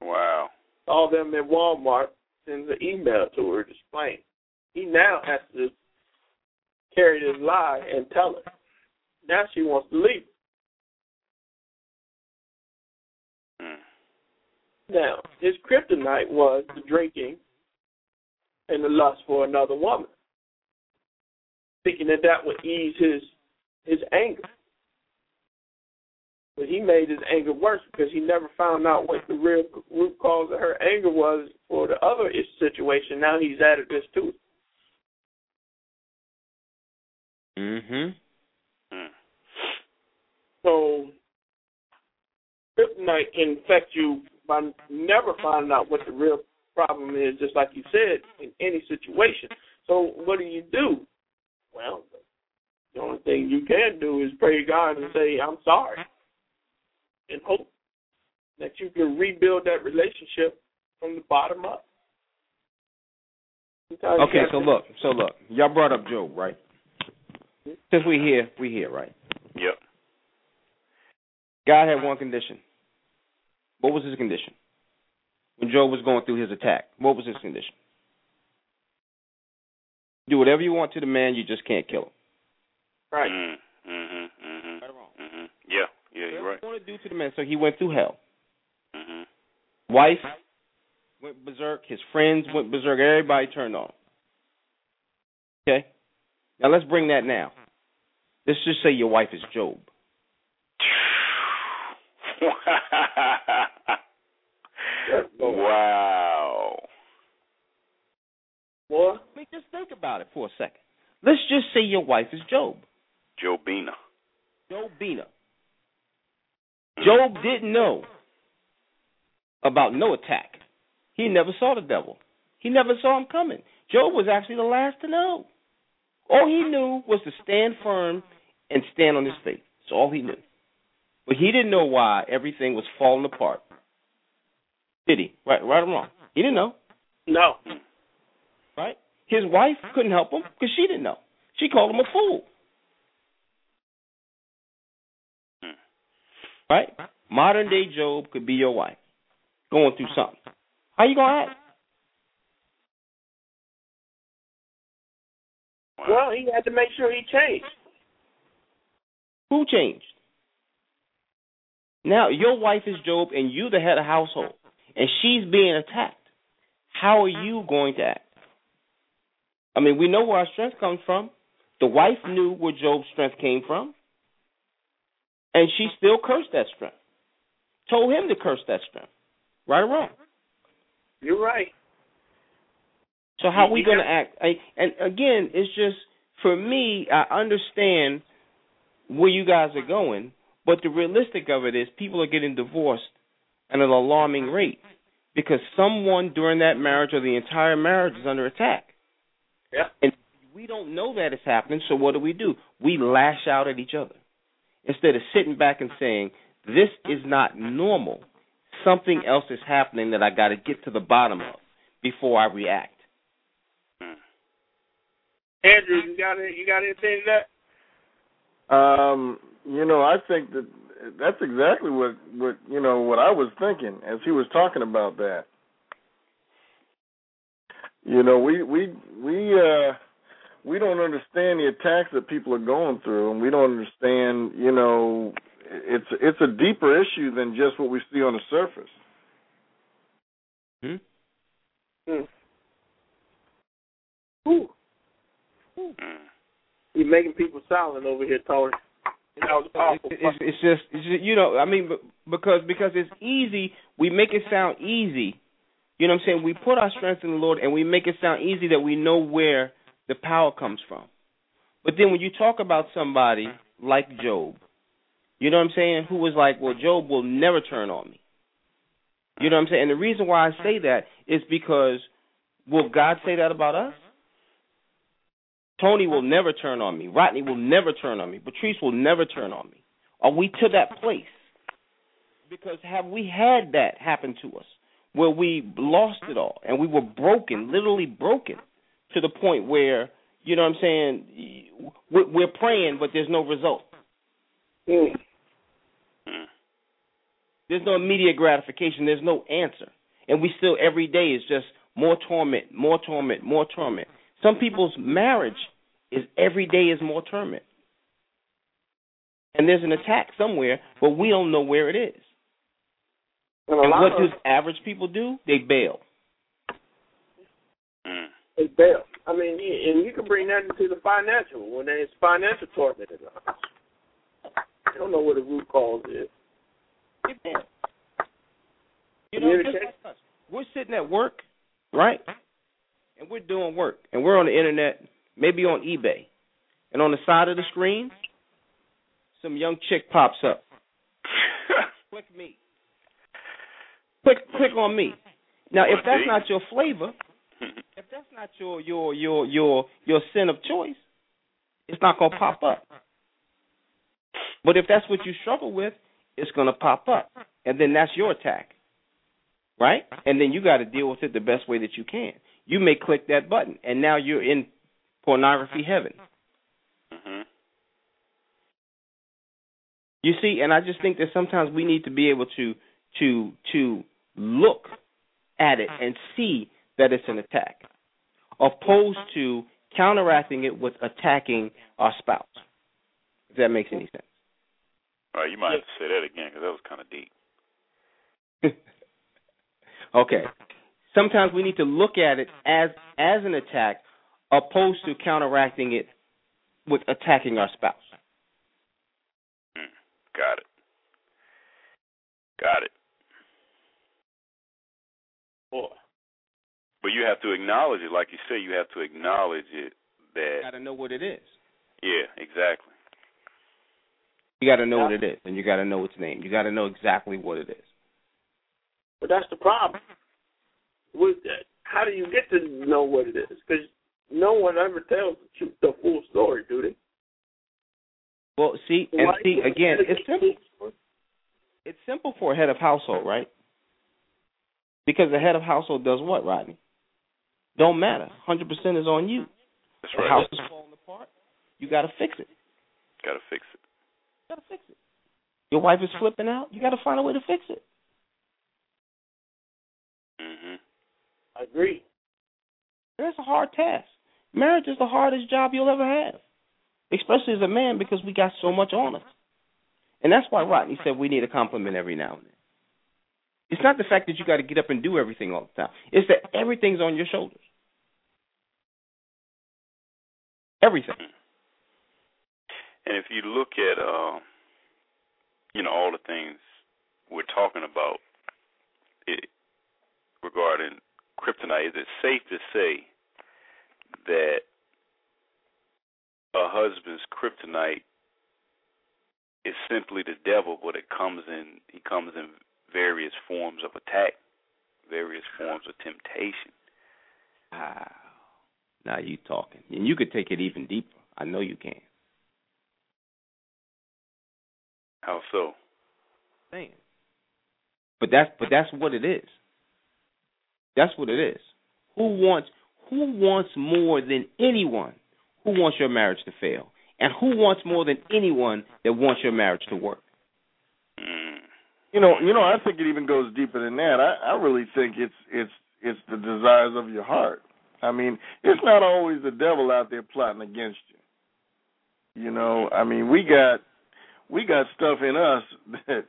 Wow. Saw them at Walmart, sends an email to her displaying. He now has to carry this lie and tell her. Now she wants to leave. Mm. Now, his kryptonite was the drinking and the lust for another woman, thinking that that would ease his his anger. But he made his anger worse because he never found out what the real root cause of her anger was for the other situation. Now he's added this to it. Mhm. Mm. So kryptonite can affect you by never finding out what the real problem is, just like you said, in any situation. So what do you do? Well, the only thing you can do is pray to God and say, I'm sorry. And hope that you can rebuild that relationship from the bottom up. Sometimes Okay, so to- look, so look. Y'all brought up Job, right? Hmm? Since we here, we here, right? Yep. God had one condition. What was his condition? When Job was going through his attack, what was his condition? Do whatever you want to the man, you just can't kill him. Right. Mm. Mhm. Mhm. Right or wrong? Mhm. Yeah. Yeah. You're Whatever right. you want to do to the man, so he went through hell. Mhm. Wife went berserk. His friends went berserk. Everybody turned on. him. Okay. Now let's bring that now. Let's just say your wife is Job. wow. Boy. I mean, just think about it for a second. Let's just say your wife is Job. Jobina. Jobina. Job Job didn't know about no attack. He never saw the devil. He never saw him coming. Job was actually the last to know. All he knew was to stand firm and stand on his faith. That's all he knew. But he didn't know why everything was falling apart. Did he? Right, right or wrong? He didn't know. No. Right? His wife couldn't help him because she didn't know. She called him a fool. Right? Modern day Job could be your wife going through something. How you gonna act? Well, he had to make sure he changed. Who changed? Now your wife is Job and you the head of household and she's being attacked. How are you going to act? I mean, we know where our strength comes from. The wife knew where Job's strength came from. And she still cursed that strength. Told him to curse that strength. Right or wrong? You're right. So how are we Yeah. going to act? I, and again, it's just for me. I understand where you guys are going, but the realistic of it is people are getting divorced an alarming rate because someone during that marriage or the entire marriage is under attack. Yeah. And we don't know that it's happening. So what do we do? We lash out at each other instead of sitting back and saying, "This is not normal. Something else is happening that I got to get to the bottom of before I react." Andrew, you got any, you got anything to that? Um, you know, I think that that's exactly what what you know what I was thinking as he was talking about that. You know, we we we uh we don't understand the attacks that people are going through, and we don't understand. You know, it's it's a deeper issue than just what we see on the surface. Hmm? Hmm. Ooh, Mm. you're making people silent over here, Tony. That was. It's, it's, it's just, it's just, you know, I mean, because because it's easy. We make it sound easy. You know what I'm saying? We put our strength in the Lord, and we make it sound easy that we know where the power comes from. But then when you talk about somebody like Job, you know what I'm saying, who was like, well, Job will never turn on me. You know what I'm saying? And the reason why I say that is because will God say that about us? Tony will never turn on me. Rodney will never turn on me. Patrice will never turn on me. Are we to that place? Because have we had that happen to us where we lost it all and we were broken, literally broken, to the point where, you know what I'm saying, we're praying, but there's no result. Mm. Mm. There's no immediate gratification. There's no answer. And we still, every day, is just more torment, more torment, more torment. Some people's marriage is every day is more torment. And there's an attack somewhere, but we don't know where it is. And And what of do average people do? They bail. Mm. they bail. I mean, and you can bring that into the financial when there's financial torment in the house. I don't know what the root cause is. You know, just like us. We're sitting at work, right? And we're doing work, and we're on the internet, maybe on eBay, and on the side of the screen, some young chick pops up. Click me. Click click on me. Now, if that's not your flavor, if that's not your your your your your sin of choice, it's not gonna pop up. But if that's what you struggle with, it's gonna pop up, and then that's your attack, right? And then you got to deal with it the best way that you can. You may click that button, and now you're in pornography heaven. Mhm. You see, and I just think that sometimes we need to be able to to to look at it and see that it's an attack, opposed to counteracting it with attacking our spouse. If that makes any sense. All right, you might have to say that again because that was kind of deep. okay. Sometimes we need to look at it as as an attack, opposed to counteracting it with attacking our spouse. Mm. Got it. Got it. Boy. But you have to acknowledge it, like you say. You have to acknowledge it that You got to know what it is. yeah, exactly. You got to know Yeah. what it is, and you got to know its name. You got to know exactly what it is. But that's the problem. With that, how do you get to know what it is? Because no one ever tells the, the full story, do they? Well, see, and Why- see again, it's simple. It's simple for a head of household, right? Because the head of household does what, Rodney? Don't matter. Hundred percent is on you. That's The right. house is falling apart. You got to fix it. Got to fix it. Got to fix it. Your wife is flipping out. You got to find a way to fix it. Agree. That's a hard task. Marriage is the hardest job you'll ever have, especially as a man because we got so much on us. And that's why Rodney said we need a compliment every now and then. It's not the fact that you got to get up and do everything all the time. It's that everything's on your shoulders. Everything. And if you look at, uh, you know, all the things we're talking about it, regarding kryptonite, is it safe to say that a husband's kryptonite is simply the devil, but it comes in he comes in various forms of attack, various forms of temptation. Wow. Now you talking, and you could take it even deeper. I know you can. How so? Saying. But that's but that's what it is. That's what it is. Who wants who wants more than anyone? Who wants your marriage to fail? And who wants more than anyone that wants your marriage to work? You know, you know, I think it even goes deeper than that. I, I really think it's it's it's the desires of your heart. I mean, it's not always the devil out there plotting against you. You know, I mean, we got we got stuff in us that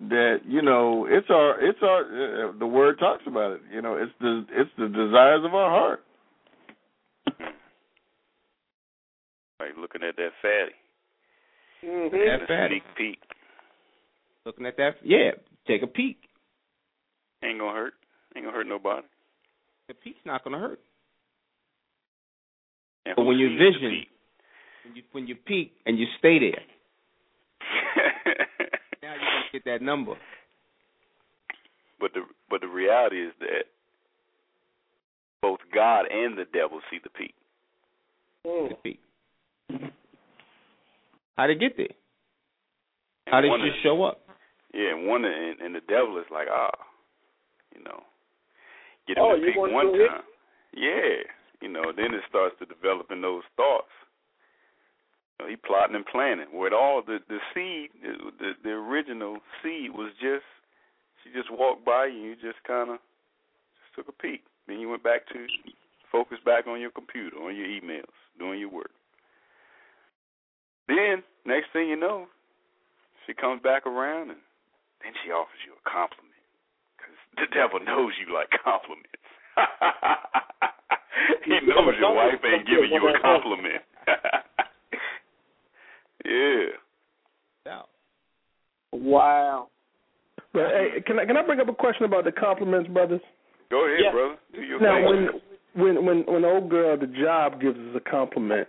that you know it's our it's our uh, the word talks about it. You know, it's the it's the desires of our heart. Like looking at that fatty. Mm-hmm. That That's a fatty. sneak peek. Looking at that, yeah, take a peek. Ain't gonna hurt. Ain't gonna hurt nobody. The peek's not going to hurt. And But when you vision- When you when you peek and you stay there, now you're going to get that number. but the but the reality is that both God and the devil see the peek. Mm. The peek. How'd it get there? How did one it is- just show up? Yeah, and one and, and the devil is like, ah, you know, get him Oh, to peak one to hit? time. Yeah, you know, then it starts to develop in those thoughts. You know, he plotting and planning. Where it all the the seed, the the original seed was just she just walked by you, you just kind of just took a peek. Then you went back to focus back on your computer, on your emails, doing your work. Then next thing you know, she comes back around and then she offers you a compliment because the devil knows you like compliments. he knows your wife ain't giving you a compliment. yeah. Yeah. Wow. But hey, can I can I bring up a question about the compliments, brothers? Go ahead, Yeah. brother. Do your Now, thing. when when when when old girl at the job gives us a compliment,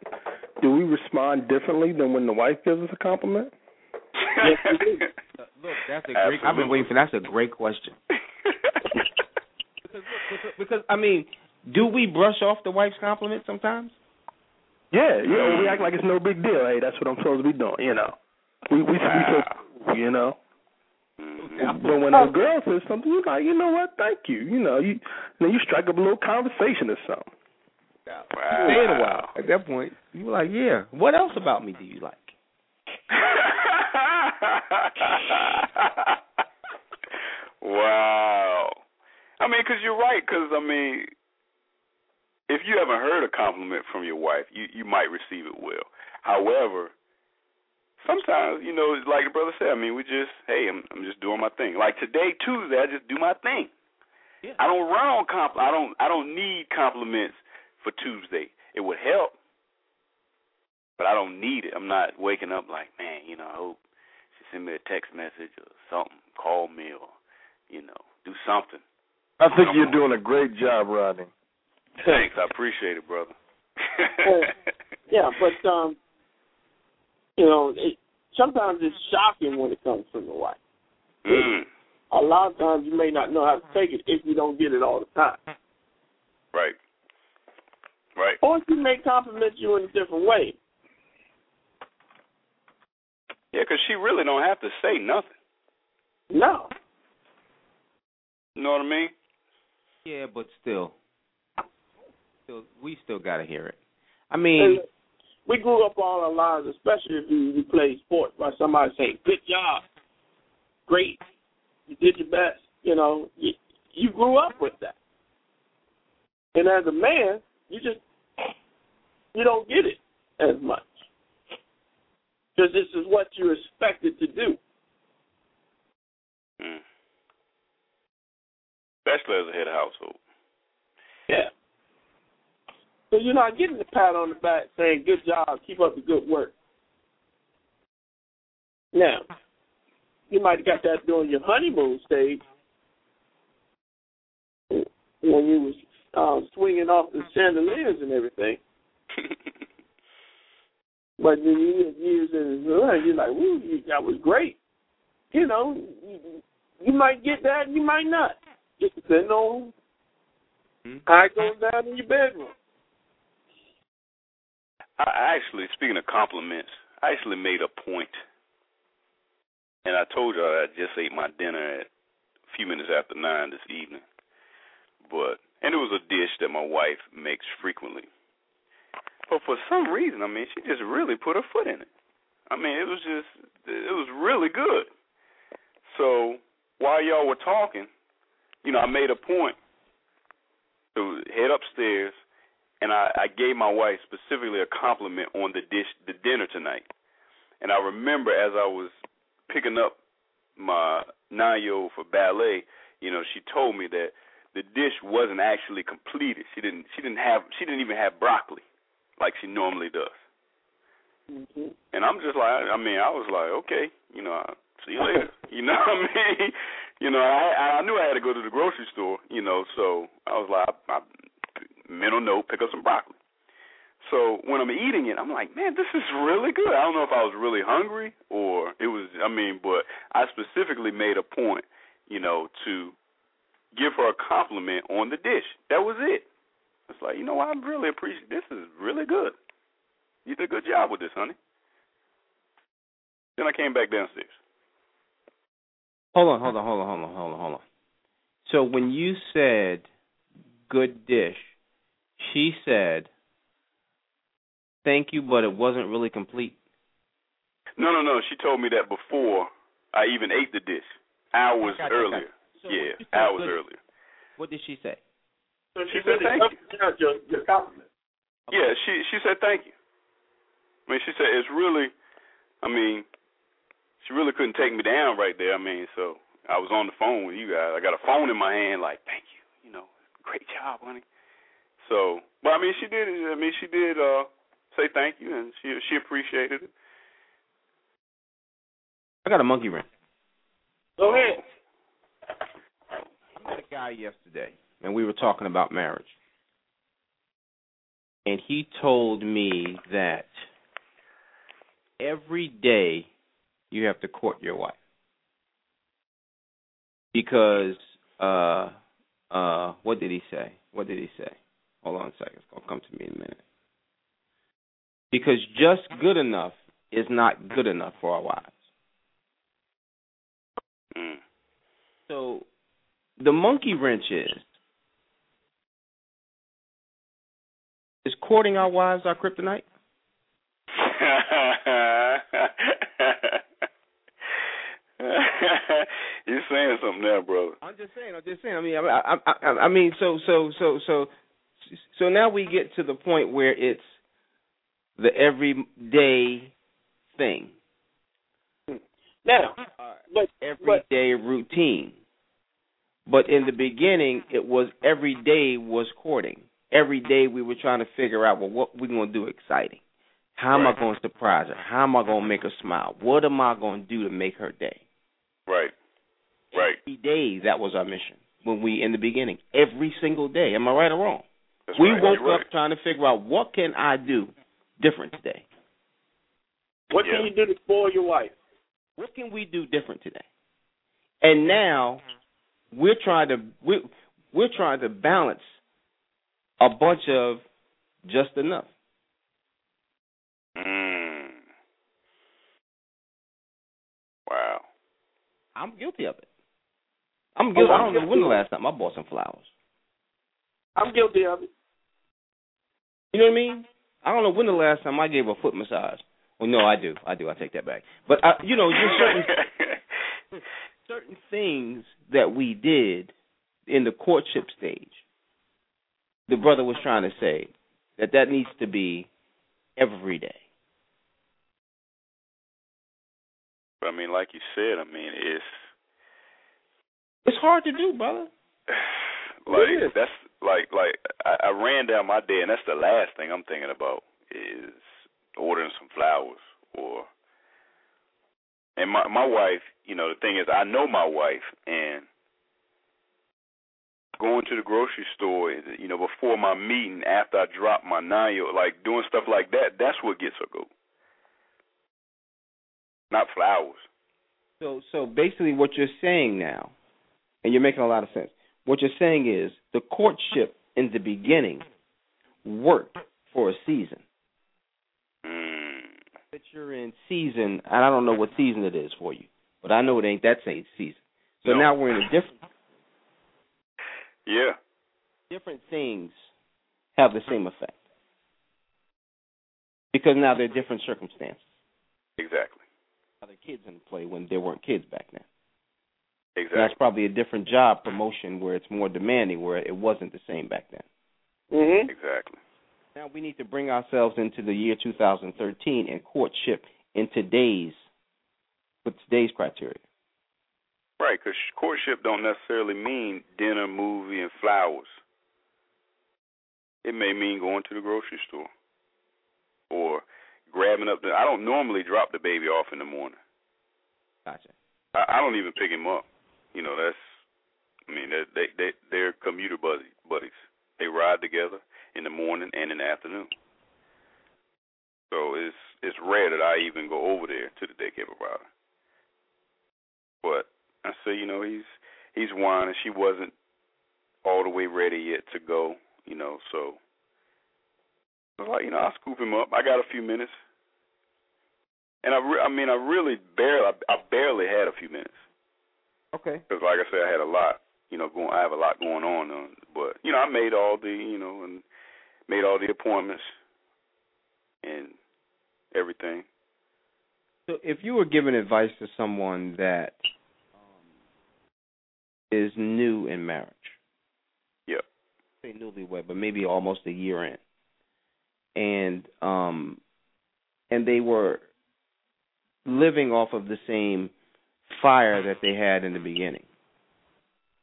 do we respond differently than when the wife gives us a compliment? Look, that's a great. I've been waiting for. That's a great question. Because, look, because, because I mean, do we brush off the wife's compliment sometimes? Yeah, you know, we act like it's no big deal. Hey, that's what I'm supposed to be doing. You know, we we we so you know. Mhm. But when a girl says something, you're like, you know what? Thank you. You know, you then you strike up a little conversation or something. Wow. Stay a while. At that point, you were like, yeah. What else about me do you like? wow. I mean, because you're right. Because I mean, if you haven't heard a compliment from your wife, you you might receive it well. However, sometimes you know, like the brother said, I mean, we just hey, I'm I'm just doing my thing. Like today, Tuesday, I just do my thing. Yeah. I don't run on compl. I don't I don't need compliments for Tuesday. It would help, but I don't need it. I'm not waking up like, man, you know, I hope she send me a text message or something, call me or you know, do something. I think you're doing a great job, Rodney. Thanks, I appreciate it, brother. yeah, but um, you know, it, sometimes it's shocking when it comes from the wife. Mm. A lot of times you may not know how to take it if you don't get it all the time. Right. Right. Or she may compliment you in a different way. Yeah, because she really don't have to say nothing. No. You know what I mean? Yeah, but still, still, we still gotta hear it. I mean, And we grew up all our lives, especially if you, you play sports, by somebody saying, "Good job, great, you did your best." You know, you, you grew up with that, and as a man, you just you don't get it as much because this is what you're expected to do. Mm. Especially as a head of household. Yeah. So you're not getting the pat on the back saying, "Good job, keep up the good work." Now, you might have got that during your honeymoon stage when you was um, swinging off the chandeliers and everything. But then you get years in his life, you're like, "Woo, you, that was great." You know, you, you might get that, and you might not. Just depending on how it goes down in your bedroom. I actually, speaking of compliments, I actually made a point. and I told you I just ate my dinner at a few minutes after nine this evening. But and it was a dish that my wife makes frequently. But for some reason, I mean, she just really put her foot in it. I mean, it was just, it was really good. So while y'all were talking, you know, I made a point to head upstairs and I, I gave my wife specifically a compliment on the dish, the dinner tonight. And I remember as I was picking up my nine-year-old for ballet, you know, she told me that the dish wasn't actually completed. She didn't, she didn't have, she didn't even have broccoli like she normally does. Mm-hmm. And I'm just like, I mean, I was like, okay, you know, I'll see you later. you know what I mean? You know, I I knew I had to go to the grocery store, you know, so I was like, I, I mental note, pick up some broccoli. So when I'm eating it, I'm like, man, this is really good. I don't know if I was really hungry or it was. I mean, but I specifically made a point, you know, to give her a compliment on the dish. That was it. It's like, you know? I really appreciate this. Is really good. You did a good job with this, honey. Then I came back downstairs. hold on, hold on, hold on, hold on, hold on, hold on. So when you said good dish, she said thank you, but it wasn't really complete. No, no, no. She told me that before I even ate the dish. Hours Gotcha, gotcha. earlier. So yeah, when you said hours good- earlier. What did she say? So She she said really thank emphasized your, your compliment. Yeah, she she said thank you. I mean, she said it's really. I mean, she really couldn't take me down right there. I mean, so I was on the phone with you guys. I got a phone in my hand, like thank you. You know, great job, honey. So, but I mean, she did. I mean, she did uh say thank you, and she she appreciated it. I got a monkey wrench. Go ahead. I met a guy yesterday, and we were talking about marriage. And he told me that every day you have to court your wife. Because uh uh what did he say? What did he say? Hold on a second, it's gonna come to me in a minute. Because just good enough is not good enough for our wives. Mm. So the monkey wrench is is courting our wives our kryptonite? You're saying something there, brother. I'm just saying. I'm just saying. I mean, I, I, I, I mean, so, so, so, so, so now we get to the point where it's the everyday thing, Now, but everyday routine. But in the beginning, it was every day was courting. Every day we were trying to figure out well what we're gonna do exciting. How am Right. I going to surprise her? How am I going to make her smile? What am I going to do to make her day? Right. Right. Every day, that was our mission when we in the beginning. Every single day. Am I right or wrong? That's we right. woke You're up right. trying to figure out what can I do different today. What Yeah. can you do to spoil your wife? What can we do different today? And now we're trying to we're, we're trying to balance a bunch of just enough. Mm. Wow. I'm guilty of it. I'm guilty. Oh, I I'm don't know when the last time I bought some flowers. I'm guilty of it. You know what I mean? I don't know when the last time I gave a foot massage. Well, no, I do. I do. I take that back. But uh, you know, just certain certain things that we did in the courtship stage. The brother was trying to say that that needs to be every day. But I mean, like you said, I mean, it's It's hard to do, brother. like that's like like I, I ran down my day, and that's the last thing I'm thinking about is ordering some flowers or. And my my wife, you know, the thing is, I know my wife, and going to the grocery store, you know, before my meeting, after I drop my nine like doing stuff like that, that's what gets her go. Not flowers. So so basically what you're saying now, and you're making a lot of sense. What you're saying is the courtship in the beginning worked for a season. Hmm. That you're in season, and I don't know what season it is for you, but I know it ain't that same season. So No. now we're in a different Yeah. different things have the same effect because now they're different circumstances. Exactly. Now are kids in play when there weren't kids back then. Exactly. That's probably a different job promotion where it's more demanding, where it wasn't the same back then. Mm-hmm. Exactly. Now we need to bring ourselves into the year 2013 and courtship in today's with today's criteria. Right, because courtship don't necessarily mean dinner, movie, and flowers. It may mean going to the grocery store or grabbing up the. I don't normally drop the baby off in the morning. Gotcha. I, I don't even pick him up. You know, that's. I mean, they they they they're commuter buddy, buddies. They ride together in the morning and in the afternoon. So it's it's rare that I even go over there to the daycare provider. But I say, you know, he's he's whining. She wasn't all the way ready yet to go. You know, so I was like, you know, I'll scoop him up. I got a few minutes, and I re- I mean, I really barely I, I barely had a few minutes Okay. because, like I said, I had a lot. You know, going I have a lot going on. Uh, but you know, I made all the you know and made all the appointments and everything. So if you were giving advice to someone that um, is new in marriage, Yep. say newlywed, but maybe almost a year in, and um, and they were living off of the same fire that they had in the beginning,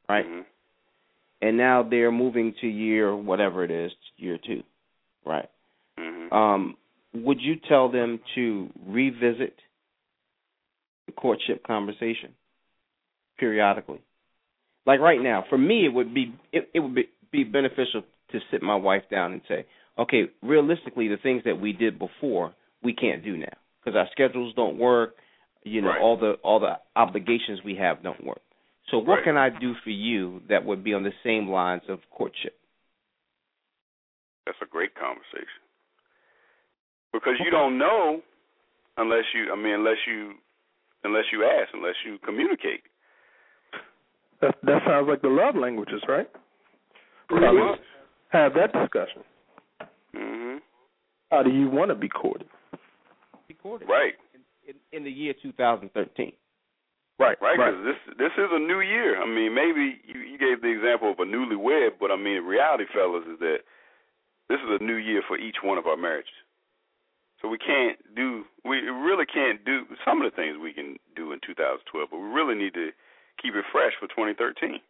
right? Mhm. And now they're moving to year whatever it is, year two, right? Mhm. Um, would you tell them to revisit the courtship conversation periodically? Like right now, for me, it would be it, it would be, be beneficial to sit my wife down and say, okay, realistically, the things that we did before we can't do now because our schedules don't work. You know, Right. all the all the obligations we have don't work. So, what Right. can I do for you that would be on the same lines of courtship? That's a great conversation. Because you don't know unless you I mean unless you unless you ask, unless you communicate. That that sounds like the love languages, right? Pretty Probably much. Have that discussion. Mhm. How do you want to be courted? Recorded Right. In, in the year 2013. Right, Right, because this this is a new year. I mean, maybe you, you gave the example of a newlywed, but I mean, reality, fellas, is that this is a new year for each one of our marriages. So we can't do, we really can't do some of the things we can do in 2012, but we really need to keep it fresh for 2013.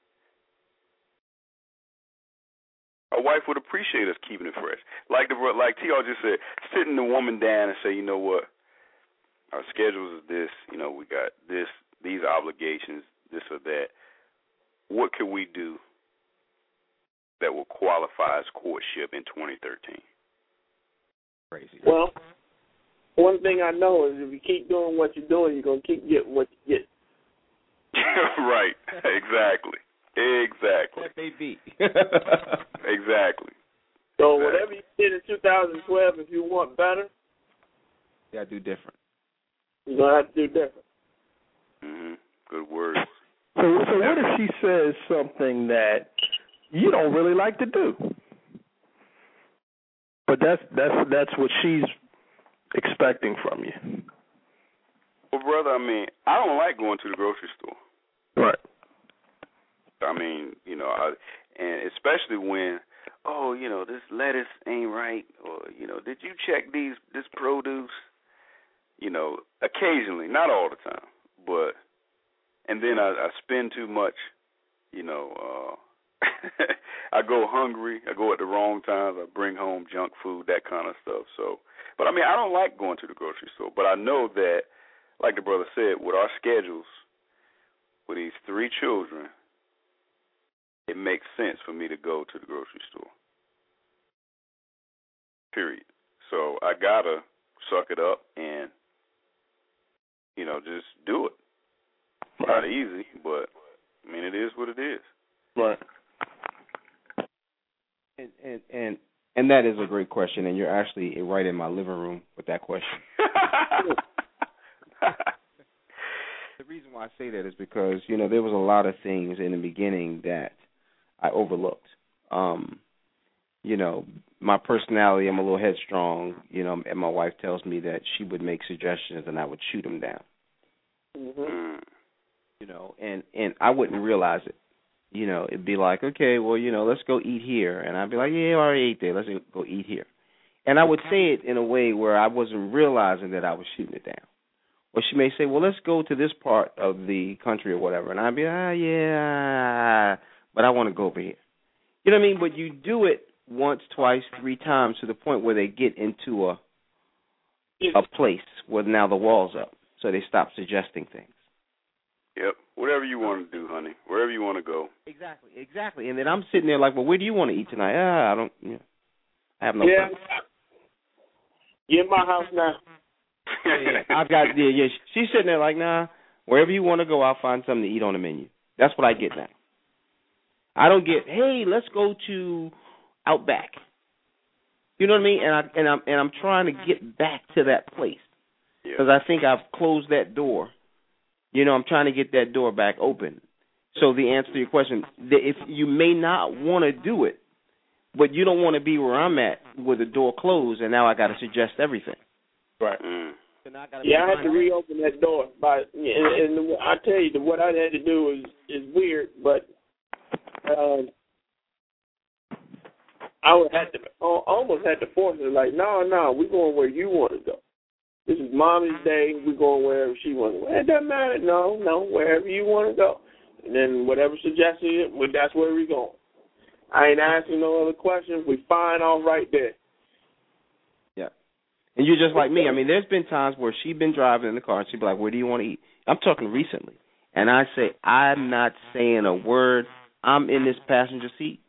A wife wife would appreciate us keeping it fresh. Like the like T.R. just said, sitting the woman down and say, you know what, our schedules is this. You know, we got this, these obligations, this or that. What can we do that will qualify as courtship in 2013? Crazy. Well, one thing I know is if you keep doing what you're doing, you're gonna keep getting what you get. right. Exactly. Exactly. FAB. Exactly. So Right. whatever you did in 2012, if you want better, you gotta do different. You're gonna have to do different. Mhm. Good words. So, so what if she says something that you don't really like to do, but that's that's that's what she's expecting from you, Well, brother, I mean, I don't like going to the grocery store. right? I mean, you know, I, and especially when, oh, you know, this lettuce ain't right, or you know, did you check these this produce? You know, occasionally, not all the time, but, and then I, I spend too much. You know, uh I go hungry. I go at the wrong times. I bring home junk food, that kind of stuff. So, but I mean, I don't like going to the grocery store, but I know that, like the brother said, with our schedules, with these three children it makes sense for me to go to the grocery store. Period. So I gotta suck it up and you know just do it. Not easy, but I mean it is what it is. Right. And and and and that is a great question, and you're actually right in my living room with that question. The reason why I say that is because you know there was a lot of things in the beginning that I overlooked. Um, you know, my personality, I'm a little headstrong. You know, and my wife tells me that she would make suggestions and I would shoot them down. Mm-hmm. Mm. You know, and and I wouldn't realize it. You know, it'd be like, okay, well, you know, let's go eat here, and I'd be like, yeah, I already ate there. Let's go eat here. And I would say it in a way where I wasn't realizing that I was shooting it down. Or she may say, well, let's go to this part of the country or whatever, and I'd be, ah, yeah, but I want to go over here. You know what I mean? But you do it once, twice, three times to the point where they get into a a place where now the walls up, so they stop suggesting things. Yep. Whatever you want to do, honey. Wherever you want to go. Exactly, exactly. And then I'm sitting there like, well, where do you want to eat tonight? Ah, I don't. You know, I have no. yeah. Get in my house now. yeah, I've got yeah, yeah. She's sitting there like, nah. Wherever you want to go, I'll find something to eat on the menu. That's what I get now. I don't get, hey, let's go to Outback. You know what I mean? And I and I'm and I'm trying to get back to that place because I think I've closed that door. You know, I'm trying to get that door back open. So the answer to your question, the- if you may not want to do it, but you don't want to be where I'm at with the door closed, and now I got to suggest everything. Right. Mm. Yeah, I had to reopen that door. By and, and I tell you, what I had to do is is weird, but um, I would have to al- almost had to force her. Like, no, no, we're going where you want to go. This is mommy's day. We're going wherever she wants to go. It doesn't matter. No, no, wherever you want to go. And then whatever suggestion, well, that's where we're going. I ain't asking no other questions. We fine off right there. Yeah. And you're just like me. I mean, there's been times where she's been driving in the car and she'd be like, Where do you want to eat? I'm talking recently. And I say, I'm not saying a word. I'm in this passenger seat.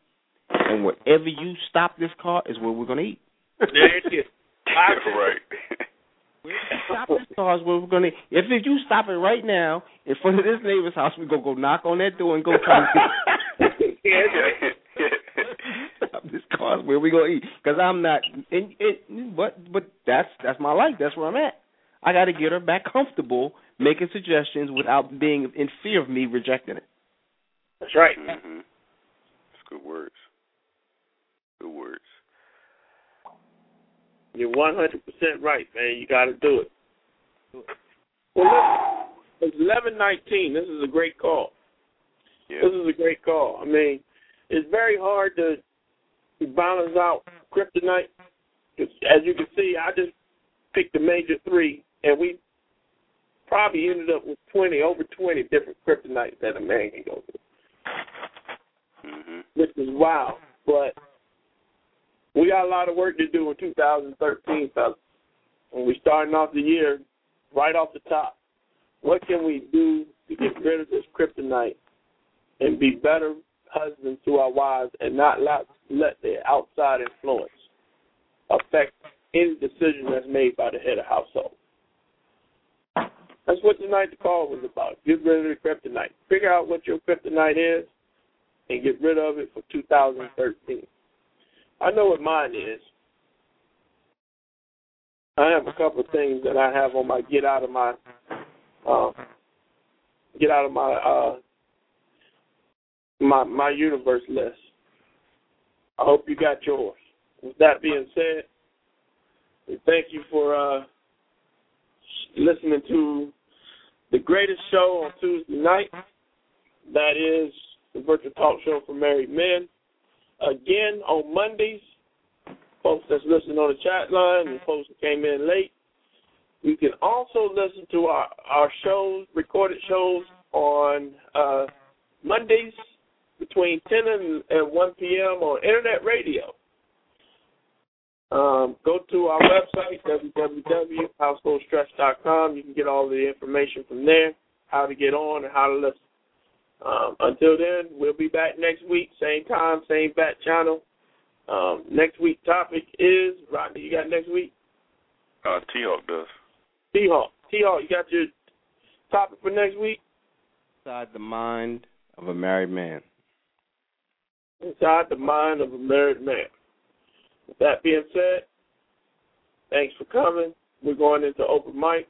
And wherever you stop this car is where we're going to eat. There it is. right. Stop this car is where we're going to eat. If, if you stop it right now in front of this neighbor's house, we're going to go knock on that door and go try to stop this car is where we going to eat. Because I'm not. And it, but but that's that's my life. That's where I'm at. I got to get her back comfortable making suggestions without being in fear of me rejecting it. That's right. Mhm. That's good words. Good words. You're 100% right, man. You got to do it. Well, look, it's 11:19. This is a great call. Yeah. This is a great call. I mean, it's very hard to balance out kryptonite. As you can see, I just picked the major three, and we probably ended up with 20, over 20 different kryptonites that a man can go through, Mhm. which is wild. But we got a lot of work to do in 2013, fellas. When we starting off the year, right off the top, what can we do to get rid of this kryptonite and be better husbands to our wives and not let let the outside influence affect any decision that's made by the head of household. That's what tonight's call was about. Get rid of the kryptonite. Figure out what your kryptonite is and get rid of it for 2013. I know what mine is. I have a couple of things that I have on my get out of my uh, get out of my uh, my my universe list. I hope you got yours. With that being said, we thank you for uh, listening to the greatest show on Tuesday night. That is the virtual talk show for married men. Again on Mondays, folks that's listening on the chat line and folks that came in late. You can also listen to our, our shows, recorded shows on uh, Mondays between 10 and, and 1 p.m. on internet radio. Um, go to our website, www.householdstress.com. You can get all the information from there, how to get on and how to listen. Um, until then, we'll be back next week, same time, same bat channel. Um, next week topic is Rodney. You got next week? Uh, T Hawk does. T Hawk. T Hawk, you got your topic for next week? Inside the mind of a married man. Inside the mind of a married man. With that being said, thanks for coming. We're going into open mic.